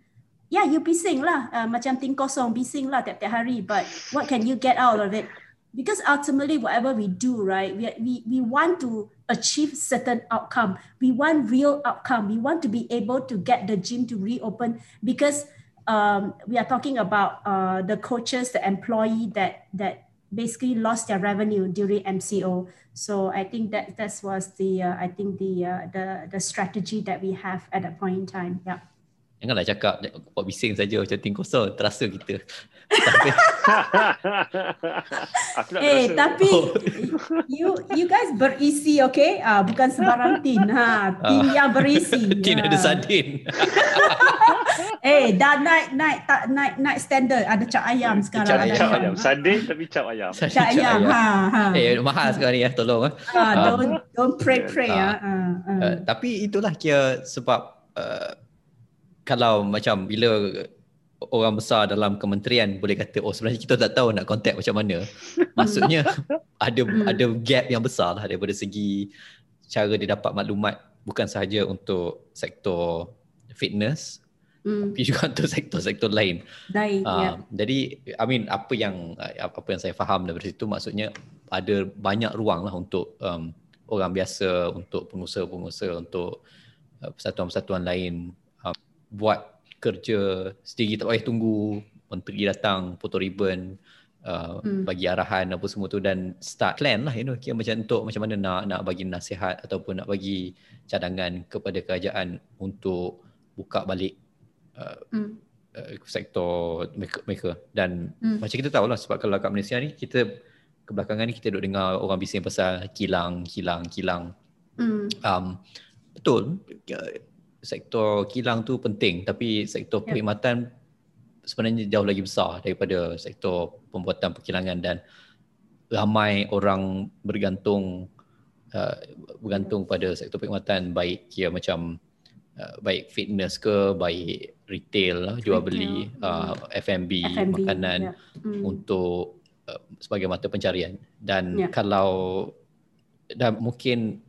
S3: yeah, you bising lah. Uh, macam ting kosong, bising lah tiap-tiap hari. But what can you get out of it? Because ultimately, whatever we do, right, we, we, we want to achieve certain outcome. We want real outcome. We want to be able to get the gym to reopen because um, we are talking about uh, the coaches, the employee that that basically lost their revenue during MCO. So I think that that was the uh, I think the uh, the the strategy that we have at that point in time. Yeah.
S2: Janganlah cakap buat bising saja macam ting kosong terasa kita.
S3: eh tapi oh. you you guys berisi okay uh, bukan sembarang tin ha tin uh, yang berisi.
S2: tin ha. ada sardin.
S3: eh dah naik naik tak naik naik standard ada cap ayam sekarang cap
S1: ada cap ayam. Sardin tapi cap ayam.
S3: Cap, cap ayam. ayam. Ha ha.
S2: Eh mahal sekarang ni ya tolong ah.
S3: Uh, don't don't pray pray ya. Uh, uh, uh.
S2: uh, tapi itulah kira sebab uh, kalau macam bila orang besar dalam kementerian boleh kata oh sebenarnya kita tak tahu nak contact macam mana maksudnya ada ada gap yang besar lah daripada segi cara dia dapat maklumat bukan sahaja untuk sektor fitness hmm. tapi juga untuk sektor-sektor lain.
S3: Lain, uh, yeah.
S2: Jadi, I mean, apa yang apa yang saya faham daripada situ maksudnya ada banyak ruang lah untuk um, orang biasa, untuk pengusaha-pengusaha, untuk uh, persatuan-persatuan lain buat kerja sendiri tak payah tunggu menteri datang foto ribbon uh, hmm. bagi arahan apa semua tu dan start plan lah you know kira macam untuk macam mana nak nak bagi nasihat ataupun nak bagi cadangan kepada kerajaan untuk buka balik uh, hmm. uh, sektor mereka, mereka. dan hmm. macam kita tahu lah sebab kalau kat Malaysia ni kita kebelakangan ni kita duk dengar orang bising pasal kilang kilang kilang hmm. um, betul sektor kilang tu penting tapi sektor ya. perkhidmatan yeah. sebenarnya jauh lagi besar daripada sektor pembuatan perkilangan dan ramai orang bergantung uh, bergantung pada sektor perkhidmatan baik kira macam uh, baik fitness ke baik retail retail. jual beli uh, F&B, F&B makanan yeah. mm. untuk uh, sebagai mata pencarian dan yeah. kalau dan mungkin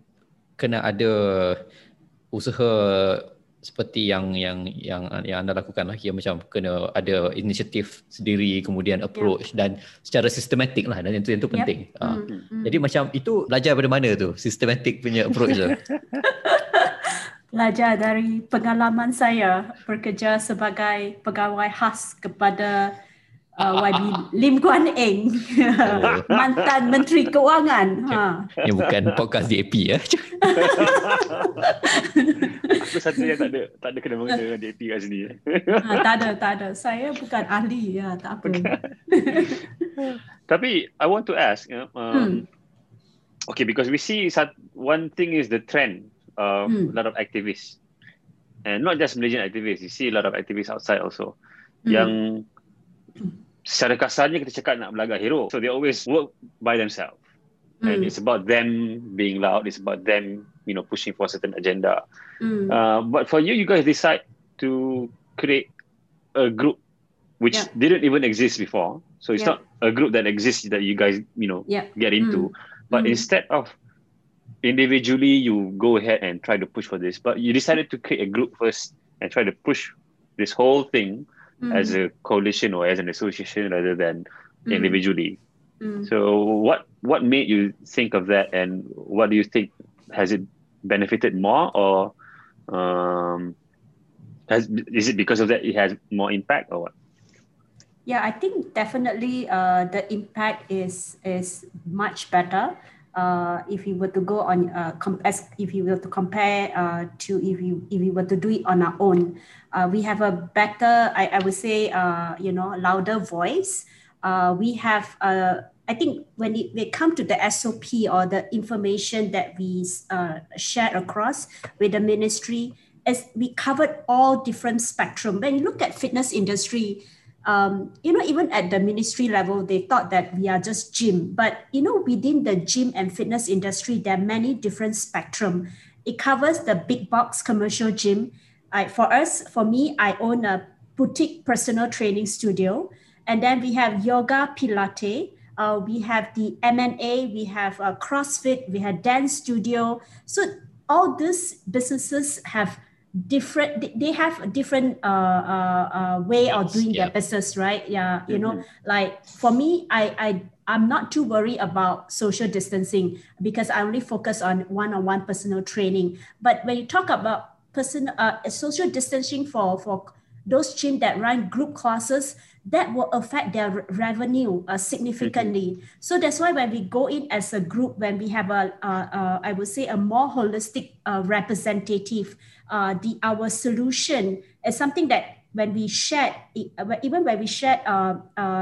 S2: kena ada usaha seperti yang yang yang yang anda lakukan lah yang macam kena ada inisiatif sendiri kemudian approach yeah. dan secara sistematik lah dan itu yang tu penting. Yep. Uh, mm-hmm. Jadi macam itu belajar dari mana tu sistematik punya approach tu?
S3: belajar dari pengalaman saya bekerja sebagai pegawai khas kepada uh, YB Lim Guan Eng. Mantan menteri keuangan. Ha.
S2: Yang bukan podcast DAP ya
S1: aku satu yang tak ada tak ada kena mengena dengan DAP kat sini.
S3: Ha, tak ada tak ada. Saya bukan ahli ya tak apa.
S1: Tapi I want to ask um, hmm. okay because we see one thing is the trend of hmm. a lot of activists. And not just Malaysian activists you see a lot of activists outside also. Hmm. yang secara kasarnya kita cakap nak belaga hero. So they always work by themselves. Mm. And it's about them being loud. It's about them, you know, pushing for a certain agenda. Mm. Uh, but for you, you guys decide to create a group which yeah. didn't even exist before. So it's yeah. not a group that exists that you guys, you know, yeah. get into. Mm. But mm. instead of individually, you go ahead and try to push for this. But you decided to create a group first and try to push this whole thing mm. as a coalition or as an association rather than mm. individually. Mm. So what what made you think of that, and what do you think has it benefited more, or um, has is it because of that it has more impact, or what?
S3: Yeah, I think definitely uh, the impact is is much better. Uh, if you were to go on uh, if you were to compare uh, to if you if you were to do it on our own, uh, we have a better, I, I would say, uh, you know, louder voice. Uh, we have, I think, when it, we come to the SOP or the information that we uh, share across with the ministry, as we covered all different spectrum. When you look at fitness industry, um, you know, even at the ministry level, they thought that we are just gym. But, you know, within the gym and fitness industry, there are many different spectrum. It covers the big box commercial gym. I, for us, for me, I own a boutique personal training studio. And then we have yoga, pilate. Uh, we have the M&A, we have a CrossFit, we have dance studio. So all these businesses have different they have a different uh, uh, uh, way yes, of doing their business right? Yeah you mm-hmm. know like for me i i i'm not too worried about social distancing because i only focus on one-on-one personal training. But when you talk about person uh, social distancing for for those gym that run group classes that will affect their revenue uh, significantly. Mm-hmm. So that's why when we go in as a group, when we have a, uh, uh, I would say, a more holistic uh, representative, uh, the our solution is something that when we share, uh, even when we share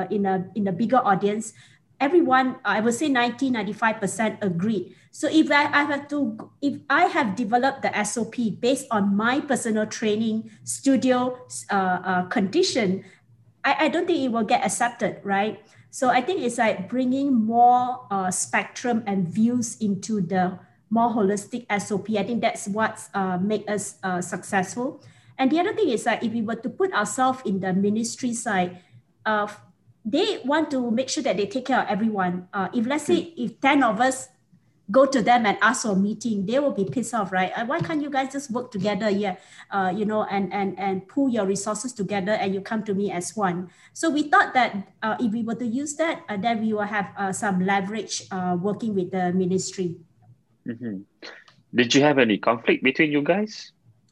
S3: in a in a bigger audience, everyone, I would say 90, 95% agreed. So if I, I have to, if I have developed the SOP based on my personal training studio condition, I, I don't think it will get accepted, right? So I think it's like bringing more uh, spectrum and views into the more holistic SOP. I think that's what's uh, make us uh, successful. And the other thing is that if we were to put ourselves in the ministry side, uh, they want to make sure that they take care of everyone. Uh, if let's say if 10 of us go to them and ask for a meeting, they will be pissed off, right? Uh, why can't you guys just work together here, uh, you know, and, and, and pull your resources together and you come to me as one? So we thought that uh, if we were to use that, uh, then we will have uh, some leverage uh, working with the ministry.
S1: Mm-hmm. Did you have any conflict between you guys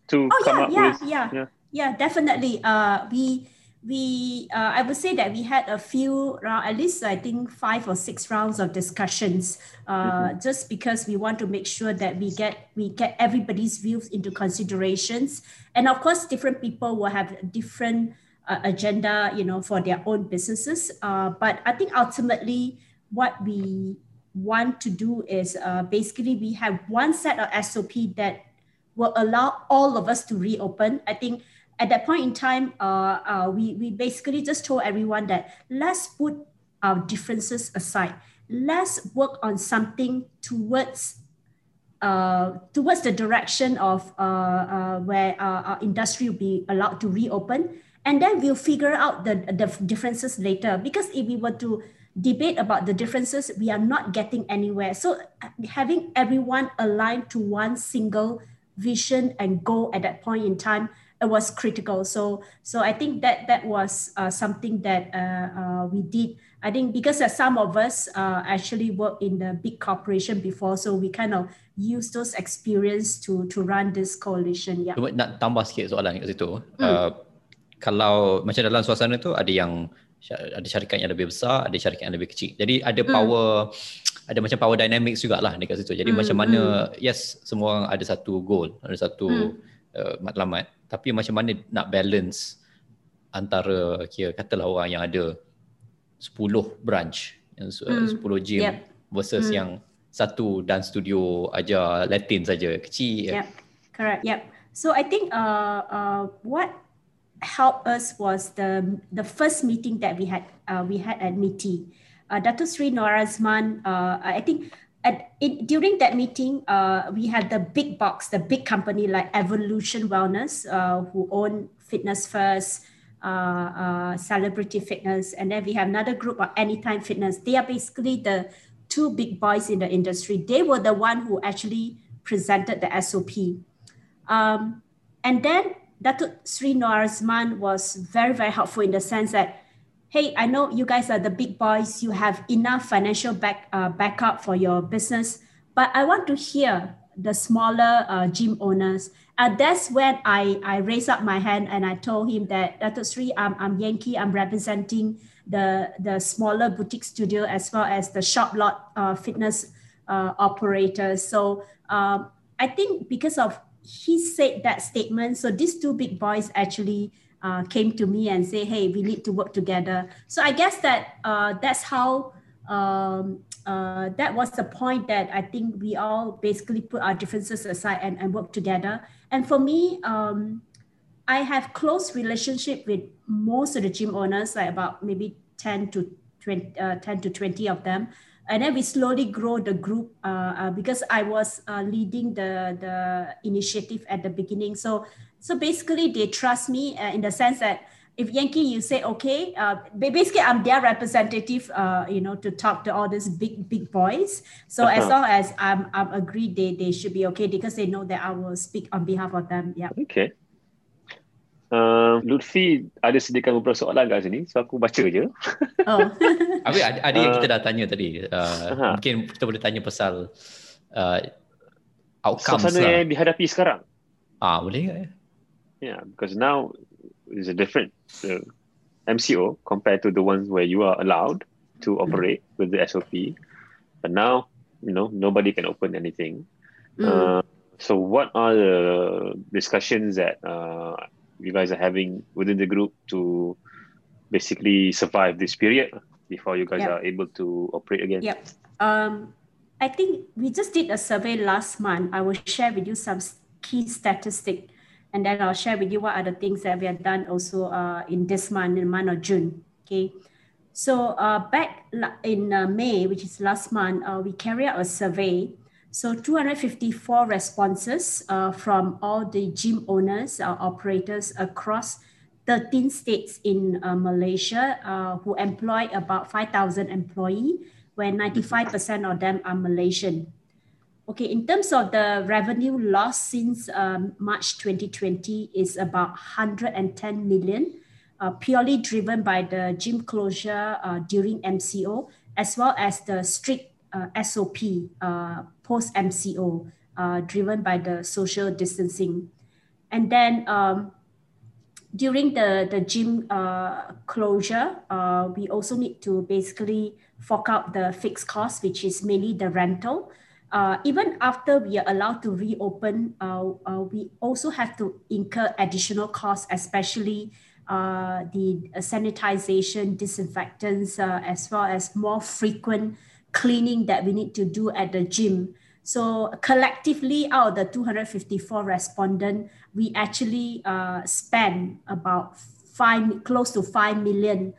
S1: to
S3: oh,
S1: come
S3: yeah,
S1: up
S3: yeah,
S1: with?
S3: Yeah, yeah, yeah, definitely. Uh, we we uh, I would say that we had a few round, at least I think five or six rounds of discussions, uh, mm-hmm. just because we want to make sure that we get we get everybody's views into considerations, and of course, different people will have different uh, agenda, you know, for their own businesses. Uh, but I think ultimately, what we want to do is uh, basically we have one set of SOP that will allow all of us to reopen. I think at that point in time, uh, uh, we, we basically just told everyone that let's put our differences aside. Let's work on something towards uh, towards the direction of uh, uh, where uh, our industry will be allowed to reopen. And then we'll figure out the, the differences later. Because if we were to debate about the differences, we are not getting anywhere. So having everyone aligned to one single vision and goal at that point in time it was critical. So so I think that that was uh, something that uh, uh, we did. I think because uh, some of us uh, actually work in the big corporation before, so we kind of use those experience to to run this coalition. Yeah.
S2: Cuma nak tambah sikit soalan kat situ. Hmm. Uh, kalau macam dalam suasana tu ada yang ada syarikat yang lebih besar, ada syarikat yang lebih kecil. Jadi ada hmm. power hmm. ada macam power dynamics jugalah dekat situ. Jadi hmm. macam mana hmm. yes semua orang ada satu goal, ada satu hmm. uh, matlamat tapi macam mana nak balance antara kira katalah orang yang ada 10 branch yang mm. 10 gym yep. versus mm. yang satu dan studio aja Latin saja kecil
S3: yep correct yep so i think uh uh what helped us was the the first meeting that we had uh, we had at MITI uh, Dato Sri Norazman uh, I think during that meeting, uh, we had the big box, the big company like Evolution Wellness, uh, who own Fitness First, uh, uh, Celebrity Fitness, and then we have another group of Anytime Fitness. They are basically the two big boys in the industry. They were the one who actually presented the SOP. Um, and then Datuk Sri Norazman was very, very helpful in the sense that hey, I know you guys are the big boys, you have enough financial back uh, backup for your business, but I want to hear the smaller uh, gym owners. And that's when I, I raised up my hand and I told him that, Dato Sri, I'm, I'm Yankee, I'm representing the, the smaller boutique studio as well as the shop lot uh, fitness uh, operators. So um, I think because of he said that statement, so these two big boys actually uh, came to me and say, "Hey, we need to work together." So I guess that uh, that's how um, uh, that was the point that I think we all basically put our differences aside and, and work together. And for me, um, I have close relationship with most of the gym owners, like about maybe 10 to 20, uh, 10 to 20 of them. And then we slowly grow the group uh, uh, because I was leading the, the initiative at the beginning. So, so basically they trust me uh, in the sense that if Yankee, you say okay, uh, basically I'm their representative, uh, you know, to talk to all these big big boys. So uh-huh. as long as I'm I'm agreed, they they should be okay because they know that I will speak on behalf of them. Yeah.
S1: Okay. Uh, Lutfi ada sediakan beberapa soalan kat sini, so aku baca je.
S2: Oh. Habis ada, ada yang kita dah tanya tadi. Uh, uh-huh. Mungkin kita boleh tanya pasal uh, outcomes
S1: Suasana lah. yang dihadapi sekarang.
S2: Ah, boleh ke?
S1: Yeah, because now is a different uh, MCO compared to the ones where you are allowed to mm. operate mm. with the SOP. But now, you know, nobody can open anything. Mm. Uh, so, what are the discussions that uh, you guys are having within the group to basically survive this period before you guys yep. are able to operate again?
S3: Yep. Um, I think we just did a survey last month. I will share with you some key statistics and then I'll share with you what are the things that we have done also uh, in this month, in the month of June. Okay. So uh, back in uh, May, which is last month, uh, we carried out a survey. So 254 responses uh, from all the gym owners, uh, operators across 13 states in Malaysia who employ about 5,000 employees, where 95% of them are Malaysian. Okay, in terms of the revenue loss since um, March 2020 is about 110 million, uh, purely driven by the gym closure uh, during MCO, as well as the strict uh, SOP uh, post MCO, uh, driven by the social distancing. And then um, during the, the gym uh, closure, we also need to basically fork out the fixed cost, which is mainly the rental uh, even after we are allowed to reopen, uh, uh, we also have to incur additional costs, especially uh, the sanitization, disinfectants, uh, as well as more frequent cleaning that we need to do at the gym. So collectively, out of the 254 respondents, we actually uh, spend about five, close to 5 million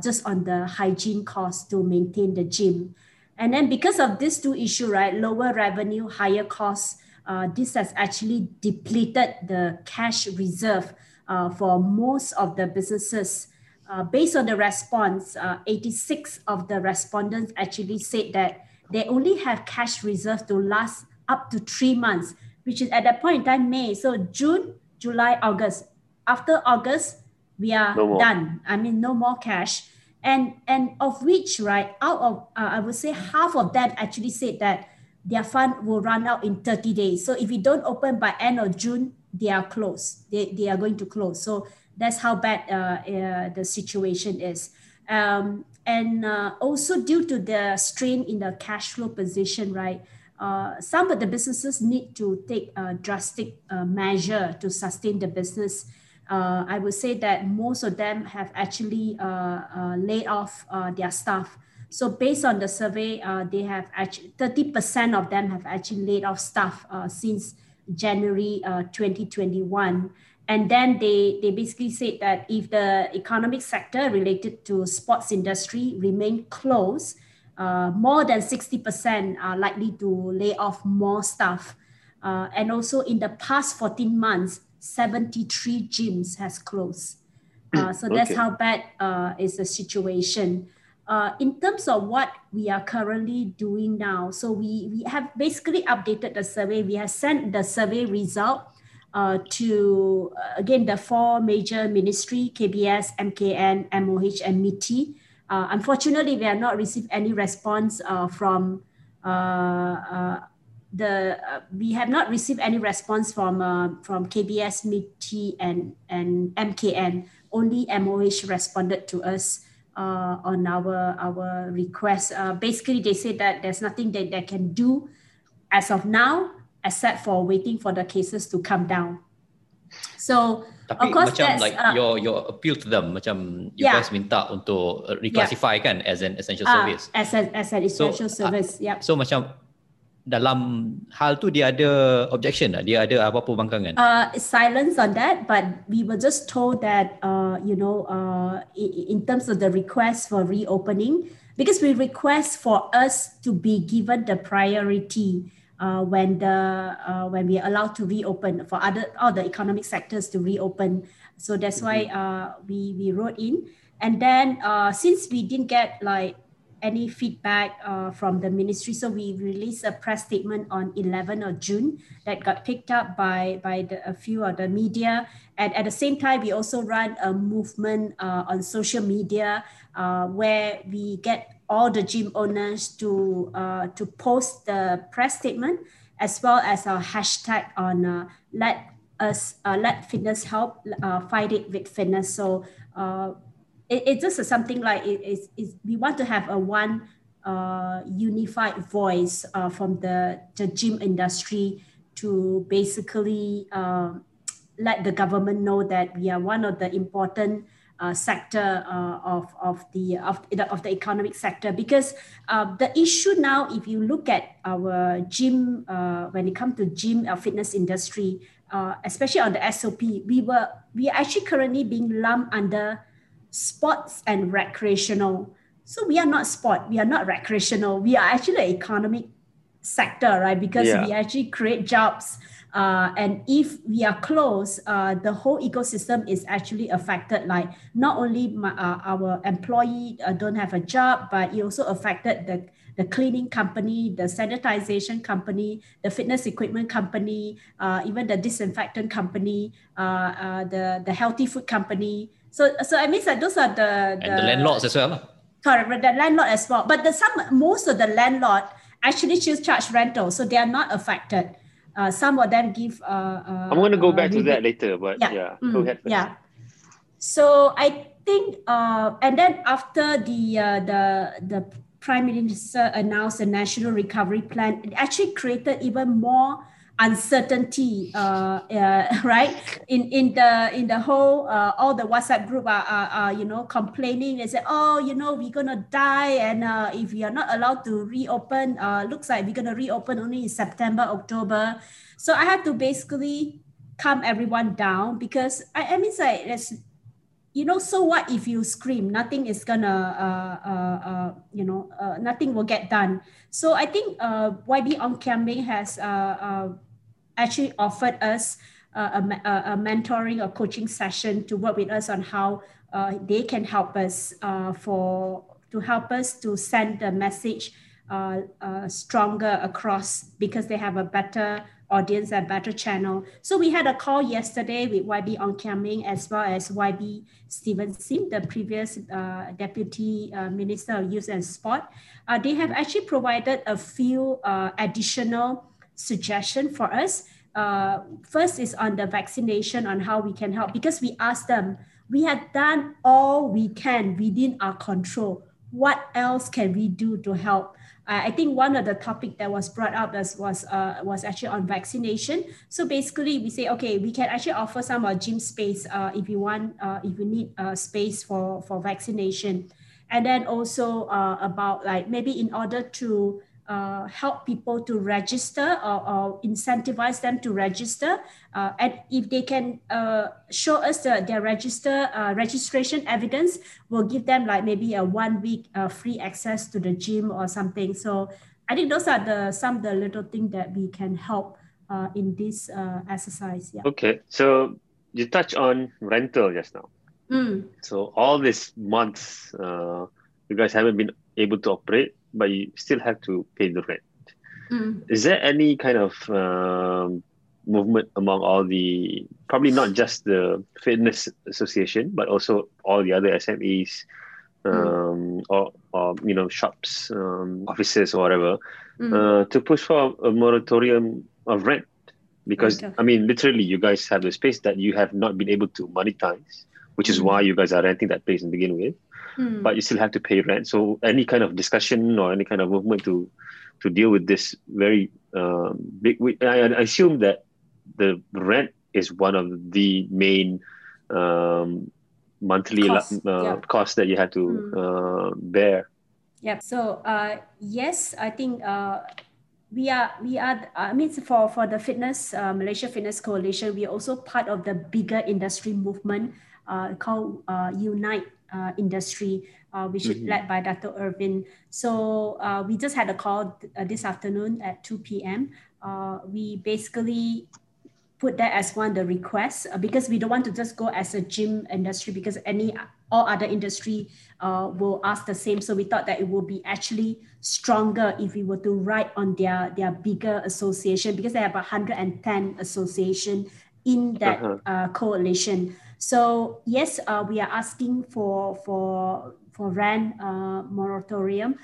S3: just on the hygiene costs to maintain the gym. And then because of these two issues, right, lower revenue, higher costs, uh, this has actually depleted the cash reserve uh, for most of the businesses. Uh, based on the response, uh, 86 of the respondents actually said that they only have cash reserve to last up to three months, which is at that point in time, May. So June, July, August. After August, we are no done. I mean, no more cash and and of which right out of uh, i would say half of them actually said that their fund will run out in 30 days. So if you don't open by end of june they are closed. They, they are going to close. So that's how bad uh, uh, the situation is. Um, and uh, also due to the strain in the cash flow position right uh, some of the businesses need to take a drastic uh, measure to sustain the business uh, I would say that most of them have actually uh, uh, laid off uh, their staff. So based on the survey, uh, they have actually 30% of them have actually laid off staff uh, since January 2021. And then they, they basically said that if the economic sector related to sports industry remain closed, more than 60% are likely to lay off more staff. and also in the past 14 months, 73 gyms has closed. Uh, so that's okay. how bad uh, is the situation. Uh, in terms of what we are currently doing now, so we, we have basically updated the survey. We have sent the survey result uh, to, uh, again, the four major ministry, KBS, MKN, MOH, and MITI. Uh, unfortunately, we have not received any response uh, from uh, uh, the uh, we have not received any response from uh, from KBS, MITI, and and MKN. Only MOH responded to us uh, on our our request. Uh, basically, they said that there's nothing that they can do as of now, except for waiting for the cases to come down. So
S2: Tapi of course macam like uh, your your appeal to them macam you yeah. guys minta untuk reclassify yeah. kan as an essential uh, service.
S3: As an as an essential so, service. Uh, yep.
S2: So macam dalam hal tu dia ada objection tak? Dia ada apa-apa bangkangan?
S3: Uh, silence on that, but we were just told that, uh, you know, uh, in terms of the request for reopening, because we request for us to be given the priority uh, when the uh, when we are allowed to reopen for other all the economic sectors to reopen. So that's why mm-hmm. uh, we we wrote in, and then uh, since we didn't get like any feedback uh, from the ministry. So we released a press statement on 11 of June that got picked up by, by the, a few of the media. And at the same time, we also run a movement uh, on social media uh, where we get all the gym owners to, uh, to post the press statement as well as our hashtag on uh, let us uh, let fitness help fight it with fitness. So it, it's just something like it is we want to have a one uh, unified voice uh, from the, the gym industry to basically uh, let the government know that we are one of the important uh, sector uh, of, of, the, of, the, of the economic sector. Because uh, the issue now if you look at our gym uh, when it comes to gym or fitness industry especially on the sop we were we are actually currently being lumped under sports and recreational. So we are not sport, we are not recreational. We are actually an economic sector, right? Because yeah. we actually create jobs. Uh, and if we are closed, uh, the whole ecosystem is actually affected. Like not only my, uh, our employee uh, don't have a job, but it also affected the the cleaning company, the sanitization company, the fitness equipment company, uh, even the disinfectant company, uh, the the healthy food company. So so I mean that those are the,
S2: the and the landlords as well.
S3: Correct, the landlord as well. But the some most of the landlord actually choose charge rental, so they are not affected. Uh, some of them give. Uh, uh,
S1: I'm going to go back to that later, but yeah, yeah mm, go ahead. First.
S3: Yeah. So I think, uh, and then after the uh, the the prime minister announced the national recovery plan, it actually created even more uncertainty uh, uh, right? In in the in the whole uh, all the whatsapp group are, are, are, you know complaining. They say oh you know we're gonna die and uh, if we are not allowed to reopen uh, looks like we're gonna reopen only in september october. So i have to basically calm everyone down because i, I mean like you know so what if you scream? Nothing is gonna uh, uh, uh, you know uh, nothing will get done. So i think uh, yb Kian Meng has uh, actually offered us a, a, mentoring or coaching session to work with us on how they can help us for to help us to send the message stronger across because they have a better audience and better channel. So we had a call yesterday with YB Meng as well as YB Steven Sim, the previous uh, Deputy uh, Minister of Youth and Sport. Uh, they have actually provided a few uh, additional suggestions for us. Uh, first is on the vaccination, on how we can help, because we asked them, we have done all we can within our control. What else can we do to help? I think one of the topic that was brought up as was uh, was actually on vaccination. So basically, we say okay, we can actually offer some uh, gym space uh, if you want, uh, if you need uh, space for for vaccination, and then also uh, about like maybe in order to uh, help people to register or, or incentivize them to register. Uh, and if they can uh, show us the, their register uh, registration evidence, we'll give them like maybe a one week uh, free access to the gym or something. So I think those are the some of the little things that we can help uh, in this exercise. Yeah.
S1: Okay, so you touch on rental just now.
S3: Mm.
S1: So all these months, you guys haven't been able to operate but you still have to pay the rent.
S3: Mm.
S1: Is there any kind of um, movement among all the, probably not just the fitness association, but also all the other SMEs um, mm. or, or you know shops, um, offices or whatever,
S3: mm.
S1: uh, to push for a moratorium of rent because okay. I mean literally you guys have the space that you have not been able to monetize, which is mm. why you guys are renting that place to begin with.
S3: Mm.
S1: But you still have to pay rent. So any kind of discussion or any kind of movement to to deal with this very um, big. I, I assume that the rent is one of the main um, monthly cost, uh, yeah. cost that you have to mm. uh, bear.
S3: Yeah. So uh, yes, I think uh, we are we are. I mean, for for the fitness uh, Malaysia Fitness Coalition, we are also part of the bigger industry movement uh, called uh, Unite uh, Industry, uh, which mm-hmm. is led by Dr. Irvin. So uh, we just had a call uh, this afternoon at 2 p.m. Uh, we basically put that as one of the requests uh, because we don't want to just go as a gym industry because any all other industry uh, will ask the same. So we thought that it would be actually stronger if we were to write on their their bigger association because they have 110 association in that uh-huh. uh, coalition. So yes, uh, we are asking for for for rent uh, moratorium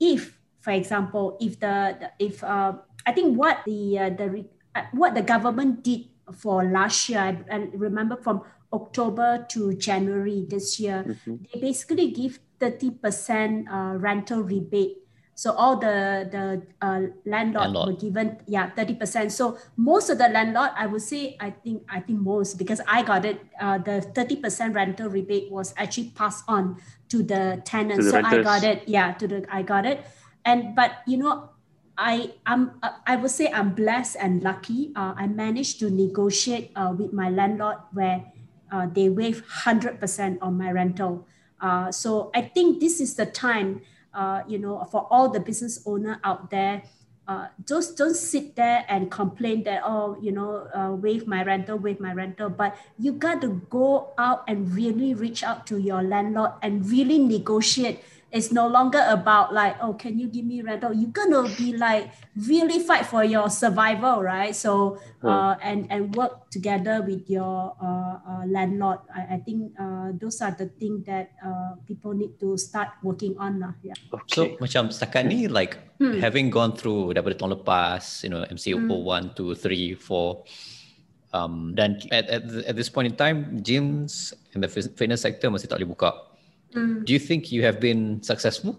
S3: if, for example, if the, the if uh, I think what the uh, the uh, what the government did for last year, I, I remember from October to January this year, mm-hmm. they basically give 30% uh, rental rebate. So all the the uh, landlord, landlord, were given yeah 30%. So most of the landlord, I would say, I think I think most because I got it. Uh, the 30% rental rebate was actually passed on to the tenants. so renters. I got it. Yeah, to the I got it. And but you know I am I would say I'm blessed and lucky. Uh, I managed to negotiate uh, with my landlord where uh, they waive hundred percent on my rental. Uh, so I think this is the time, uh, you know, for all the business owner out there. Uh, just don't sit there and complain that oh you know waive my rental waive my rental but you got to go out and really reach out to your landlord and really negotiate it's no longer about like oh can you give me rental you're gonna be like really fight for your survival right so hmm. uh, and and work together with your uh, uh, landlord I, I think uh, those are the things that uh, people need to start working on lah yeah
S2: okay. so macam setakat ni like hmm. having gone through daripada tahun lepas you know MCO hmm. 1 2 3 4 um, dan at, at, at this point in time gyms and the fitness sector masih tak boleh buka
S3: Mm.
S2: Do you think you have been successful?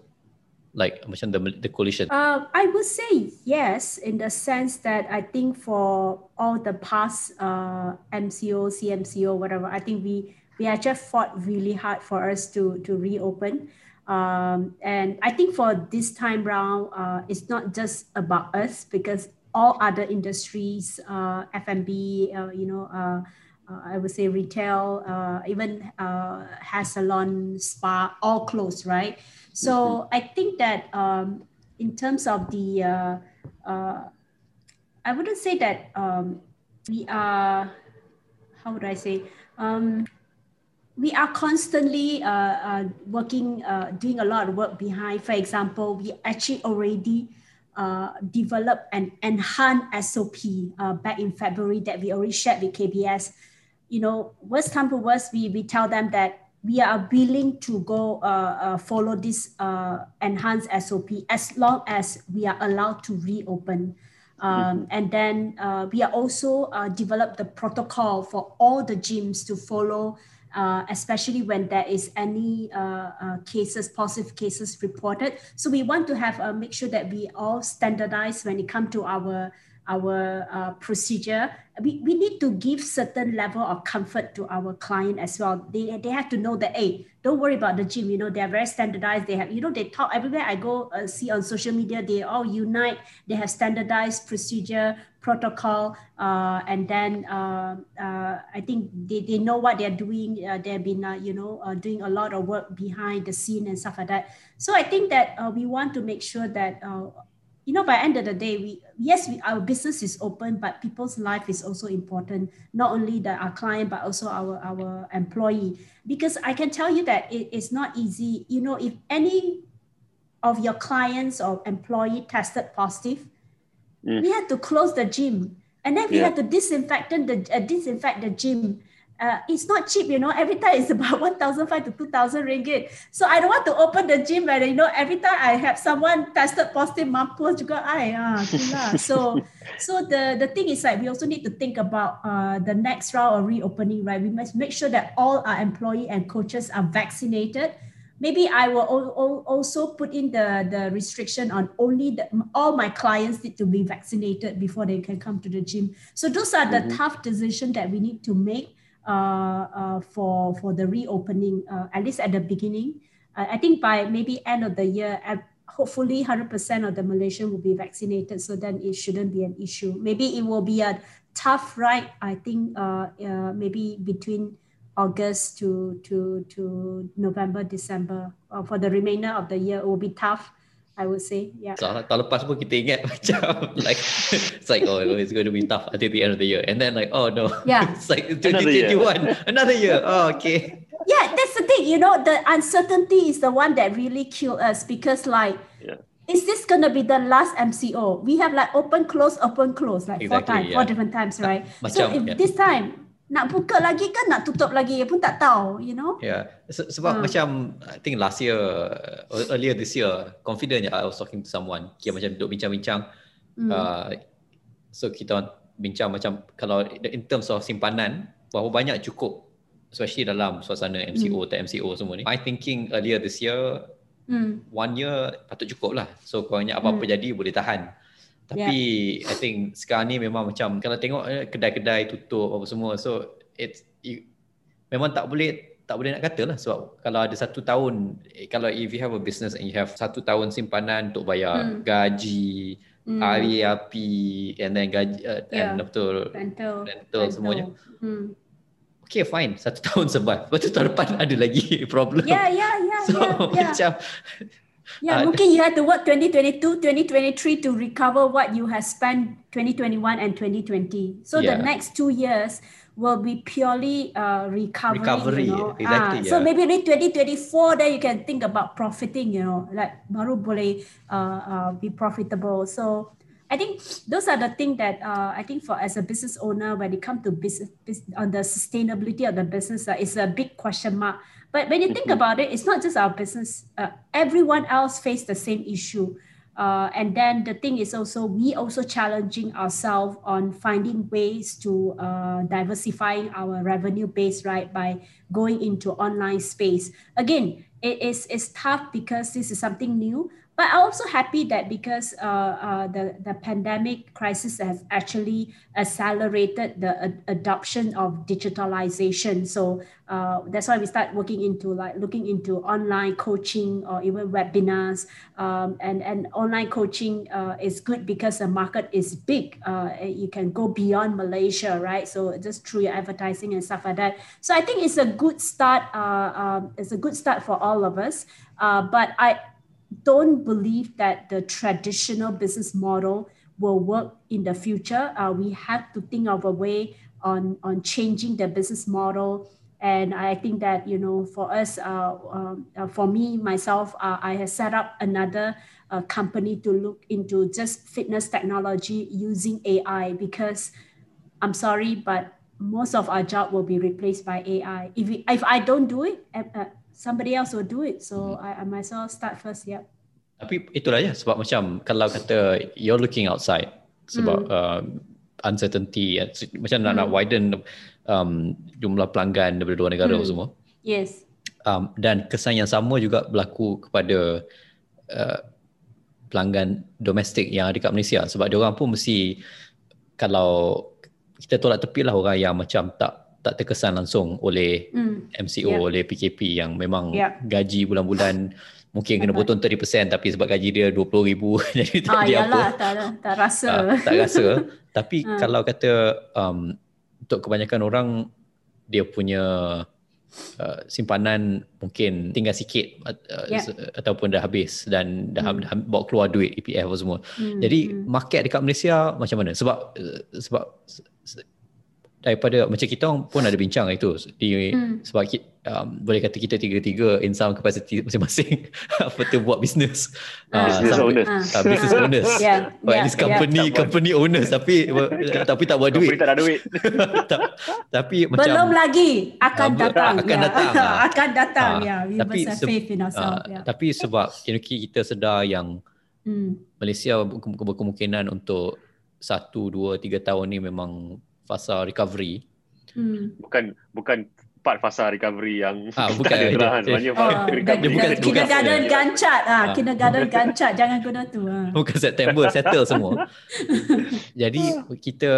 S2: Like macam the the coalition?
S3: Uh, I would say yes, in the sense that I think for all the past uh, MCO, CMCO, whatever, I think we we actually fought really hard for us to to reopen. Um, and I think for this time round, uh, it's not just about us because all other industries, uh, F&B, uh, you know, uh, I would say retail, uh, even uh, hair salon, spa, all closed, right? So mm-hmm. I think that um, in terms of the, uh, uh, I wouldn't say that um, we are, how would I say, um, we are constantly uh, working, doing a lot of work behind. For example, we actually already uh, developed an enhanced SOP uh, back in February that we already shared with KBS you know, worst come to worst, we, we tell them that we are willing to go uh, uh, follow this uh, enhanced SOP as long as we are allowed to reopen. Um, mm-hmm. And then uh, we are also uh, develop the protocol for all the gyms to follow, uh, especially when there is any cases, positive cases reported. So we want to have uh, make sure that we all standardize when it comes to our our uh, procedure. We, we need to give certain level of comfort to our client as well. They, they have to know that hey don't worry about the gym. You know they're very standardized. They have you know they talk everywhere i go uh, see on social media they all unite. They have standardized procedure protocol uh, and then uh, uh, i think they, they know what they're doing. Uh, they've been you know doing a lot of work behind the scene and stuff like that. So i think that we want to make sure that you know, by end of the day, we yes, we, our business is open, but people's life is also important. Not only that our client, but also our our employee. Because I can tell you that it is not easy. You know, if any of your clients or employee tested positive, mm. we had to close the gym, and then we yeah. had to disinfect the uh, disinfect the gym. Uh, it's not cheap, you know. Every time it's about 1,500 to 2,000 ringgit. So I don't want to open the gym where, you know, every time I have someone tested positive, mampus juga I. Ah, so, so the, the thing is like, we also need to think about uh, the next round of reopening, right? We must make sure that all our employee and coaches are vaccinated. Maybe I will also put in the, the restriction on only the, all my clients need to be vaccinated before they can come to the gym. So those are the mm-hmm. tough decisions that we need to make for for the reopening, uh, at least at the beginning. I think by maybe end of the year, hopefully 100% of the Malaysian will be vaccinated. So then it shouldn't be an issue. Maybe it will be a tough ride. I think uh maybe between August to to to November, December. for the remainder of the year, it will be tough. I would say, yeah.
S2: So, tahun lepas pun kita ingat macam like it's like oh it's going to be tough until the end of the year, and then like oh no,
S3: yeah,
S2: it's like 2021, another, another year. Oh okay.
S3: Yeah, that's the thing. You know, the uncertainty is the one that really killed us because like. Yeah. Is this gonna be the last MCO? We have like open close open close like exactly, four times, yeah. four different times, right? Macam, so if yeah. this time nak buka lagi kan nak tutup lagi pun tak tahu you know
S2: yeah sebab uh. macam i think last year uh, earlier this year confident i was talking to someone kira macam duduk bincang-bincang mm. uh, so kita bincang macam kalau in terms of simpanan berapa banyak cukup especially dalam suasana MCO mm. tak MCO semua ni my thinking earlier this year mm. one year patut cukup lah so kurangnya apa-apa mm. jadi boleh tahan tapi yeah. I think sekarang ni memang macam kalau tengok eh, kedai-kedai tutup apa semua so it's you, memang tak boleh tak boleh nak kata lah sebab kalau ada satu tahun eh, kalau if you have a business and you have satu tahun simpanan untuk bayar hmm. gaji hmm. api and then gaji uh, yeah. and betul rental, rental semuanya hmm. Okay fine Satu tahun sebab Lepas tu tahun depan Ada lagi problem
S3: Ya ya ya
S2: So yeah, yeah. macam
S3: Yeah, uh, you have to work 2022, 2023 to recover what you have spent 2021 and 2020. So yeah. the next two years will be purely uh, recovery.
S2: Recovery, you know? exactly.
S3: Ah, yeah. So maybe in 2024, then you can think about profiting. You know, like baru boleh uh, uh, be profitable. So I think those are the things that uh, I think for as a business owner, when it comes to business, business on the sustainability of the business, uh, it's a big question mark. But when you think mm-hmm. about it, it's not just our business. Uh, everyone else face the same issue. Uh, and then the thing is also we also challenging ourselves on finding ways to uh, diversifying our revenue base right by going into online space again it is it's tough because this is something new but I'm also happy that because uh, uh, the, the pandemic crisis has actually accelerated the ad- adoption of digitalization. So uh, that's why we start working into like looking into online coaching or even webinars. Um, and, and online coaching uh, is good because the market is big. Uh, you can go beyond Malaysia, right? So just through your advertising and stuff like that. So I think it's a good start. Uh, um, it's a good start for all of us. but I don't believe that the traditional business model will work in the future. Uh, we have to think of a way on, on changing the business model. And I think that, you know, for us, uh, um, uh, for me, myself, uh, I have set up another uh, company to look into just fitness technology using AI because I'm sorry, but most of our job will be replaced by AI. If, we, if I don't do it, uh, somebody else will do it. So mm-hmm. I, I might as well start first. Yeah.
S2: Tapi itulah ya sebab macam kalau kata you're looking outside sebab mm. uh, uncertainty macam mm. nak nak hmm. widen um, jumlah pelanggan daripada dua negara mm. semua.
S3: Yes.
S2: Um, dan kesan yang sama juga berlaku kepada uh, pelanggan domestik yang ada kat Malaysia sebab dia orang pun mesti kalau kita tolak tepi lah orang yang macam tak tak terkesan langsung oleh mm. MCO yeah. oleh PKP yang memang yeah. gaji bulan-bulan mungkin kena potong 30% tapi sebab gaji dia 20,000 jadi tak
S3: ah, yalah, apa. Tak, tak rasa.
S2: Uh, tak rasa. tapi uh. kalau kata um, untuk kebanyakan orang dia punya uh, simpanan mungkin tinggal sikit uh, yeah. ataupun dah habis dan dah, hmm. dah bawa keluar duit EPF semua. Hmm. Jadi hmm. market dekat Malaysia macam mana? Sebab uh, sebab daripada macam kita orang pun ada bincang itu di hmm. sebab kita, um, boleh kata kita tiga-tiga in some capacity masing-masing apa tu buat bisnes
S1: uh, business some, owners
S2: uh, business owners yeah, well, yeah, company yeah. company owners tapi tapi tak buat duit
S1: tak ada duit
S2: tapi
S3: macam belum lagi akan uh, datang
S2: akan
S3: yeah.
S2: datang
S3: akan datang ya yeah. we tapi must have faith in ourselves uh,
S2: yeah. tapi sebab kita sedar yang hmm. Malaysia berkemungkinan untuk satu, dua, tiga tahun ni memang fasa recovery.
S1: Hmm. Bukan bukan part fasa recovery yang
S2: ah, bukan dia,
S1: dia, sebenarnya
S3: oh, dia bukan kindergarten gancat ah, ah. kindergarten gancat jangan guna tu ah.
S2: bukan September settle semua jadi kita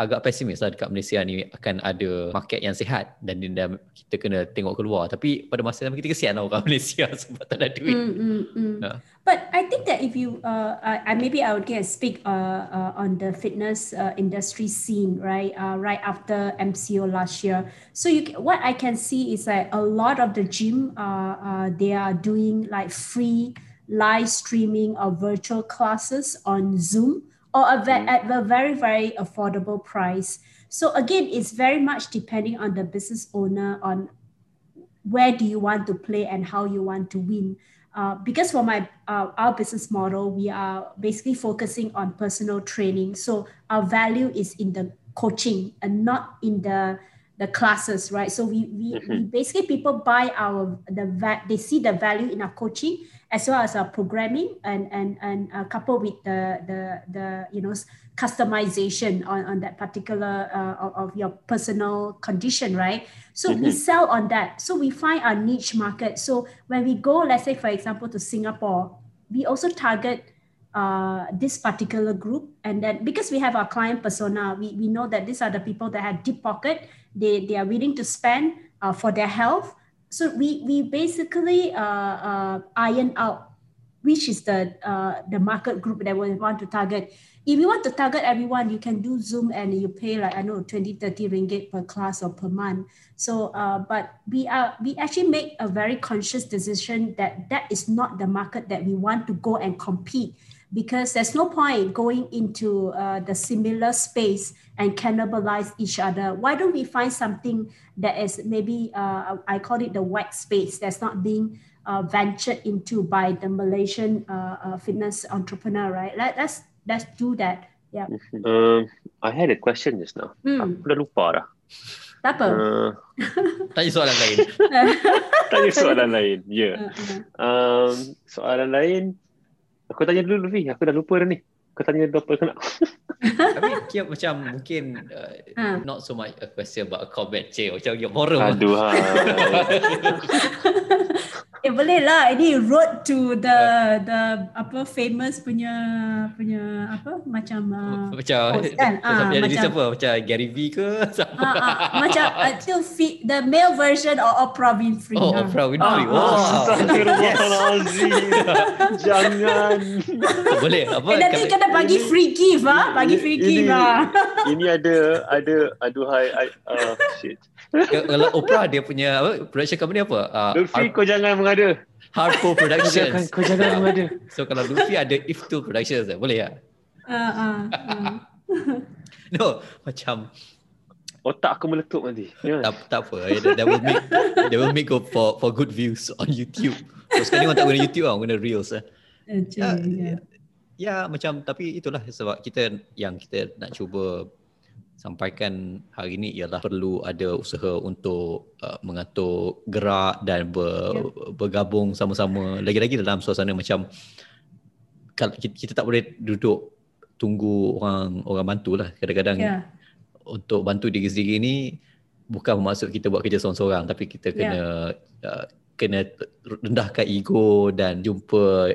S2: agak pesimis lah dekat Malaysia ni akan ada market yang sihat dan kita kena tengok keluar tapi pada masa yang kita kesian lah orang Malaysia sebab tak ada duit mm, mm,
S3: mm. Nah. But I think that if you, uh, I, maybe I would get a speak uh, uh, on the fitness uh, industry scene, right? Uh, right after MCO last year. So you, what I can see is that a lot of the gym, uh, uh, they are doing like free live streaming of virtual classes on Zoom or a ve- mm-hmm. at a very very affordable price. So again, it's very much depending on the business owner on where do you want to play and how you want to win. Uh, because for my uh, our business model, we are basically focusing on personal training. So our value is in the coaching and not in the the classes, right? So we we, mm-hmm. we basically people buy our the va- they see the value in our coaching as well as our programming and and and uh, coupled with the the the you know customization on, on that particular uh, of, of, your personal condition, right? So mm-hmm. we sell on that. So we find our niche market. So when we go, let's say, for example, to Singapore, we also target uh, this particular group. And then because we have our client persona, we, we know that these are the people that have deep pocket. They, they are willing to spend uh, for their health. So we, we basically uh, uh iron out which is the, uh, the market group that we want to target if you want to target everyone, you can do Zoom and you pay like, I know, 20, 30 ringgit per class or per month. So, uh, but we are, we actually make a very conscious decision that that is not the market that we want to go and compete because there's no point going into uh, the similar space and cannibalize each other. Why don't we find something that is maybe, uh, I call it the white space that's not being uh, ventured into by the Malaysian uh, uh, fitness entrepreneur, right? Let, let's let's do that. Yeah.
S1: Um, I had a question just now. Hmm. Aku dah lupa dah.
S3: Tak apa. Uh,
S2: Tanya soalan lain.
S1: Tanya soalan lain. Ya. Yeah. Uh-huh. Um, soalan lain. Aku tanya dulu Luffy. Aku dah lupa dah ni. Aku tanya dulu apa kena.
S2: Tapi kira macam mungkin uh, uh. not so much a question about a comment. Cik, macam yang horror.
S1: Aduh. Ha.
S3: Eh boleh lah. Ini road to the the apa famous punya punya apa macam uh,
S2: macam host, kan? ah, macam siapa? Macam Gary V ke?
S3: Siapa ah, ah, macam uh, fit, the male version of Oprah Winfrey.
S2: Oh Oprah Winfrey. Ah, oh,
S1: Astagfirullahalazim jangan.
S2: Boleh apa?
S3: Eh, nanti kena bagi free gift ah. Bagi free gift ah
S1: ini ada ada aduhai uh, shit.
S2: Kalau Oprah dia punya apa production company apa?
S1: Uh, Lutfi kau jangan mengada.
S2: Harpo Productions.
S1: Kau jangan mengada.
S2: So kalau Lutfi ada If Two Productions eh, boleh ya? Uh, uh, uh. no macam
S1: otak aku meletup nanti.
S2: Yeah. tak, tak apa. Eh, that, will make that will make go for for good views on YouTube. So, sekarang ni orang tak guna YouTube lah guna Reels eh. ya, ya, ya macam tapi itulah sebab kita yang kita nak cuba sampaikan hari ini ialah perlu ada usaha untuk uh, mengatur gerak dan ber, yeah. bergabung sama-sama lagi-lagi dalam suasana macam kita, kita tak boleh duduk tunggu orang orang bantu lah kadang-kadang yeah. untuk bantu diri sendiri ni bukan bermaksud kita buat kerja seorang-seorang tapi kita kena yeah. uh, kena rendahkan ego dan jumpa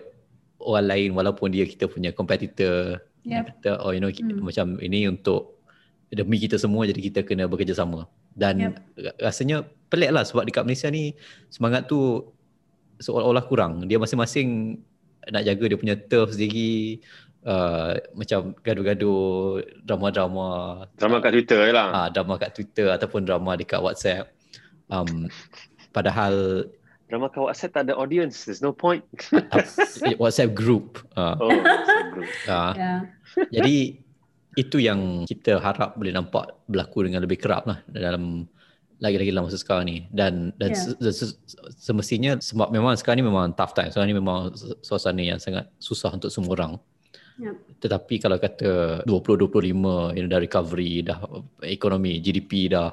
S2: orang lain walaupun dia kita punya competitor yeah. kata oh you know mm. macam ini untuk demi kita semua jadi kita kena bekerjasama dan yep. rasanya pelik lah sebab dekat Malaysia ni semangat tu seolah-olah kurang dia masing-masing nak jaga dia punya turf sendiri uh, macam gaduh-gaduh drama-drama
S1: drama kat Twitter je lah
S2: uh, drama kat Twitter ataupun drama dekat WhatsApp um, padahal
S1: drama kat WhatsApp tak ada audience there's no point
S2: WhatsApp group uh. oh WhatsApp group uh, yeah. jadi itu yang kita harap boleh nampak berlaku dengan lebih kerap lah dalam lagi-lagi dalam masa sekarang ni dan dan yeah. semestinya sebab memang sekarang ni memang tough time sekarang ni memang suasana yang sangat susah untuk semua orang yep. tetapi kalau kata 2025 ini dah recovery dah ekonomi GDP dah